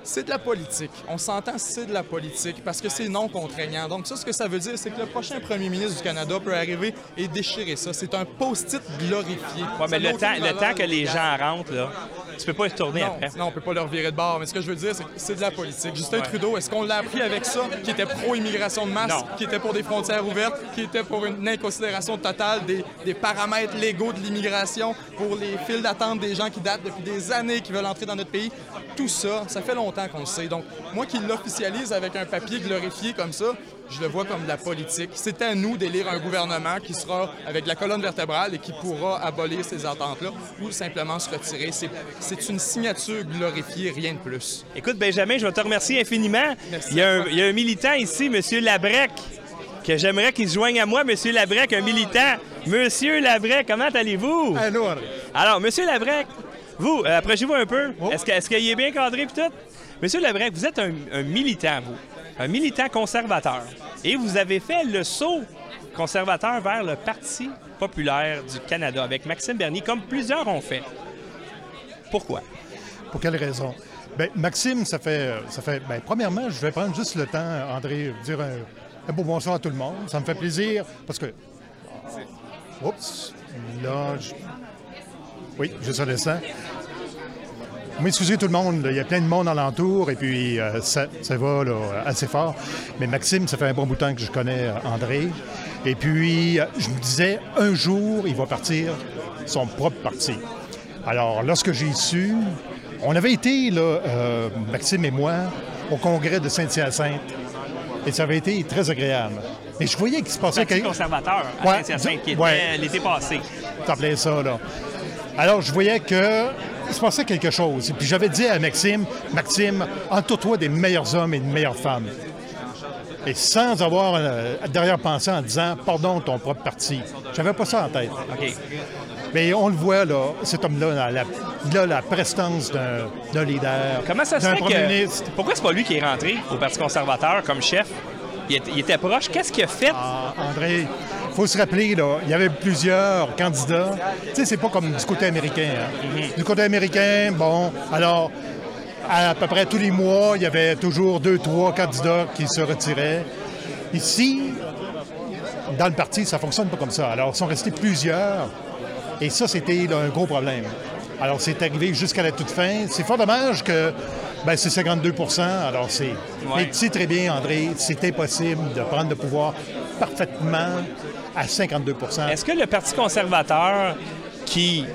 C: c'est de la politique. On s'entend, c'est de la politique parce que c'est non contraignant. Donc, ça, ce que ça veut dire, c'est que le prochain premier ministre du Canada peut arriver et déchirer ça. C'est un post-it glorifié.
B: Oui, mais le temps, le temps que les gens rentrent, là, tu peux pas y retourner après.
C: Non, on peut pas leur virer de bord. Mais ce que je veux dire, c'est que c'est de la politique. Justin Trudeau, est-ce qu'on l'a appris avec ça, qui était pro-immigration de masse, qui était pour des frontières ouvertes, qui était pour une inconsidération totale des, des paramètres légaux de l'immigration, pour les files d'attente des gens qui datent depuis des années qui veulent entrer dans notre pays? Tout ça, ça fait longtemps qu'on le sait. Donc, moi qui l'officialise avec un papier glorifié comme ça, je le vois comme de la politique. C'est à nous d'élire un gouvernement qui sera avec la colonne vertébrale et qui pourra abolir ces attentes-là ou simplement se retirer. C'est une signature glorifiée, rien de plus.
B: Écoute, Benjamin, je vais te remercier infiniment.
C: Merci
B: il, y a un, il, y a un, militant ici, M. Labrec, que j'aimerais qu'il se joigne à moi, M. Labrec, un militant. Monsieur Labrec, comment allez-vous?
D: Allô,
B: Alors, M. Labrec, vous, euh, approchez-vous un peu. Oh. Est-ce qu'il est, bien cadré et tout? Monsieur Labrec, vous êtes un, un militant, vous un militant conservateur. Et vous avez fait le saut conservateur vers le Parti populaire du Canada avec Maxime Bernier, comme plusieurs ont fait. Pourquoi?
D: Pour quelle raison? Bien, Maxime, ça fait. Ça fait bien, premièrement, je vais prendre juste le temps, André, dire un, beau bonsoir à tout le monde. Ça me fait plaisir parce que. Oups, là, je... Oui, je ça descend. M'excuser tout le monde, là, il y a plein de monde alentour et puis euh, ça, ça va là, assez fort. Mais Maxime, ça fait un bon bout de temps que je connais euh, André. Et puis, euh, je me disais, un jour, il va partir son propre parti. Alors, lorsque j'ai su, on avait été, là, euh, Maxime et moi, au congrès de Saint-Hyacinthe. Et ça avait été très agréable. Mais je voyais qu'il se passait quelque
B: conservateur à
D: Ouais,
B: Saint-Hyacinthe qui était
D: ouais.
B: l'été passé.
D: t'appelais ça, là. Alors, je voyais que il se passait quelque chose. Et puis, j'avais dit à Maxime, Maxime, entoure-toi des meilleurs hommes et des meilleures femmes. Et sans avoir euh, derrière-pensée en disant, pardon, ton propre parti. J'avais pas ça en tête. Mais on le voit, là, cet homme-là, la, il a la prestance d'un d'un leader,
B: Comment ça se fait
D: premier
B: que.
D: ministre.
B: Pourquoi c'est pas lui qui est rentré au Parti conservateur comme chef? Il était, il était proche. Qu'est-ce qu'il a fait?
D: Ah, André, faut se rappeler, là, il y avait plusieurs candidats. Tu sais, c'est pas comme du côté américain. hein. Du côté américain, bon, alors, à, peu près tous les mois, il y avait toujours deux, trois candidats qui se retiraient. Ici, dans le parti, ça fonctionne pas comme ça. Alors, ils sont restés plusieurs. Et ça, c'était un gros problème. Alors, c'est arrivé jusqu'à la toute fin. C'est fort dommage que ben, c'est 52% Alors, c'est. Mais tu sais très bien, André, c'est impossible de prendre le pouvoir parfaitement à 52%
B: Est-ce que le Parti conservateur qui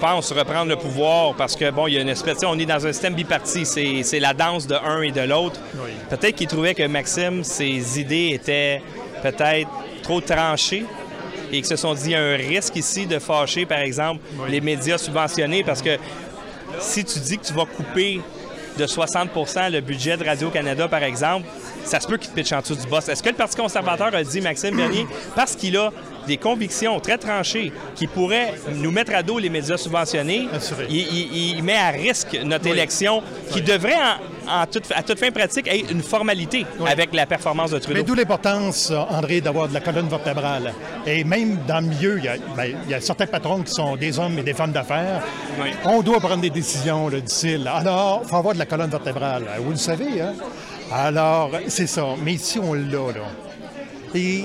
B: pense reprendre le pouvoir parce que, bon, il y a une espèce, on est dans un système biparti, c'est la danse de un et de l'autre.
D: Oui.
B: Peut-être qu'il trouvait que Maxime, ses idées étaient peut-être trop tranchées et qu'ils se sont dit il y a un risque ici de fâcher, par exemple, les médias subventionnés parce que si tu dis que tu vas couper de 60% le budget de Radio-Canada, par exemple, ça se peut qu'il te pitche en dessous du boss. Est-ce que le Parti conservateur a dit, Maxime Bernier, parce qu'il a des convictions très tranchées qui pourraient nous mettre à dos les médias subventionnés,
D: Assuré.
B: il, il- il met à risque notre élection qui devrait, en, en toute, à toute fin pratique, être une formalité avec la performance de Trudeau.
D: Mais d'où l'importance, André, d'avoir de la colonne vertébrale. Et même dans le milieu, il y a, ben, il y a certains patrons qui sont des hommes et des femmes d'affaires.
B: Oui.
D: On doit prendre des décisions, là, dit-il. Alors, il faut avoir de la colonne vertébrale. Vous le savez, hein? Alors, c'est ça. Mais ici, on l'a, là. Et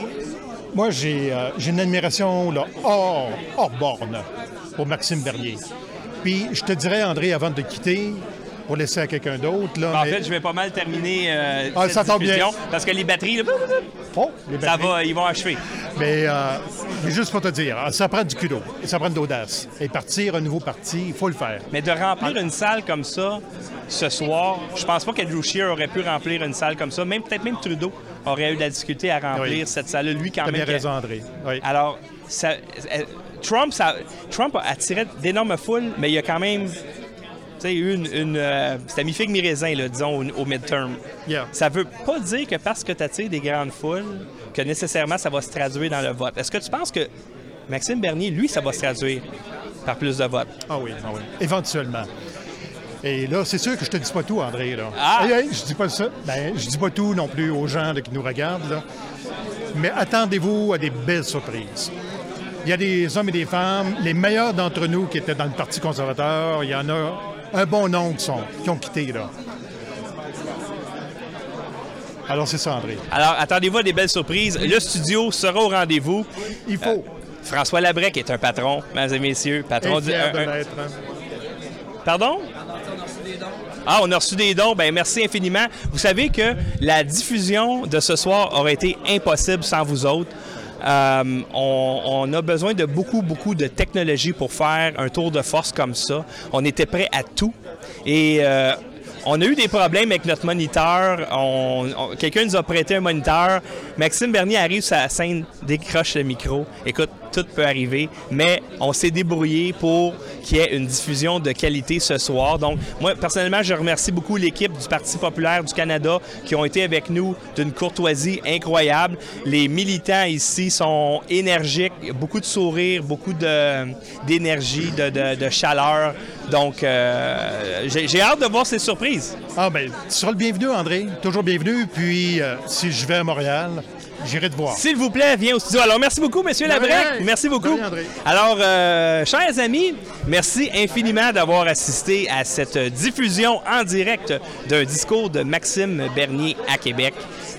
D: moi, j'ai euh, une admiration là, hors, hors borne pour Maxime Bernier. Puis, je te dirais, André, avant de te quitter, pour laisser à quelqu'un d'autre, là,
B: En
D: mais-
B: fait, je vais pas mal terminer euh,
D: Ah,
B: cette
D: ça bien.
B: parce que les batteries, là,
D: Oh, les
B: ça va, ils vont achever.
D: Mais, euh, mais juste pour te dire, ça prend du culot, ça prend de l'audace. Et partir un nouveau parti, il faut le faire.
B: Mais de remplir une salle comme ça ce soir, je pense pas qu'Andrew Scheer aurait pu remplir une salle comme ça. Même peut-être même Trudeau aurait eu de la difficulté à remplir
D: Oui.
B: cette salle-là. Lui, quand
D: as
B: même.
D: bien raison, André. Oui.
B: Alors, ça- euh, Trump, ça- Trump a attiré d'énormes foules, mais il y a quand même sais, une. une euh, C'était mi-figue, mi-raisin, là, disons, au, au midterm.
D: Yeah.
B: Ça veut pas dire que parce que tu attires des grandes foules, que nécessairement ça va se traduire dans le vote. Est-ce que tu penses que Maxime Bernier, lui, ça va se traduire par plus de votes?
D: Ah oui, ah oui. Éventuellement. Et là, c'est sûr que je te dis pas tout, André. Là.
B: Ah!
D: Hey, hey, je dis pas ça. Ben, je dis pas tout non plus aux gens là, qui nous regardent. là. Mais attendez-vous à des belles surprises. Il y a des hommes et des femmes, les meilleurs d'entre nous qui étaient dans le Parti conservateur, il y en a un bon nombre qui, sont, qui ont quitté. Là. Alors, c'est ça, André.
B: Alors, attendez-vous à des belles surprises. Le studio sera au rendez-vous.
D: Il faut.
B: François Labrec est un patron, mesdames et messieurs. Patron du- un-
D: de
B: un-
D: l'être. hein.
B: Pardon? Ah, on a reçu des dons. Ben merci infiniment. Vous savez que la diffusion de ce soir aurait été impossible sans vous autres. Euh, on, a besoin de beaucoup, beaucoup de technologie pour faire un tour de force comme ça. On était prêt à tout. Et euh, on a eu des problèmes avec notre moniteur. On- on- Quelqu'un nous a prêté un moniteur. Maxime Bernier arrive sur la scène, décroche le micro. Écoute, tout peut arriver, mais on s'est débrouillé pour qu'il y ait une diffusion de qualité ce soir. Donc, moi, personnellement, je remercie beaucoup l'équipe du Parti populaire du Canada qui ont été avec nous d'une courtoisie incroyable. Les militants ici sont énergiques, beaucoup de sourires, beaucoup d'énergie, de, chaleur. Donc, euh, j'ai hâte de voir ces surprises.
D: Ah, ben, tu seras le bienvenu, André. Toujours bienvenu. Puis, euh, si je vais à Montréal, j'irai te voir.
B: S'il vous plaît, viens au studio. Alors, merci beaucoup, Monsieur Labrec. Merci beaucoup.
D: André.
B: Alors, euh, chers amis, merci infiniment d'avoir assisté à cette diffusion en direct d'un discours de Maxime Bernier à Québec.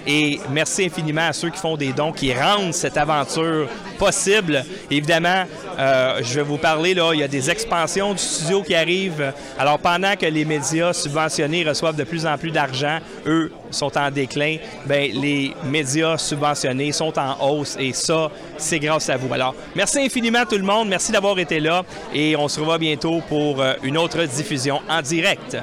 B: Et merci infiniment à ceux qui font des dons, qui rendent cette aventure possible. Évidemment, euh, je vais vous parler, là, il y a des expansions du studio qui arrivent. Alors, pendant que les médias subventionnés reçoivent de plus en plus d'argent, eux sont en déclin, ben, les médias subventionnés sont en hausse et ça, c'est grâce à vous. Alors, merci infiniment tout le monde. Merci d'avoir été là et on se revoit bientôt pour euh, une autre diffusion en direct.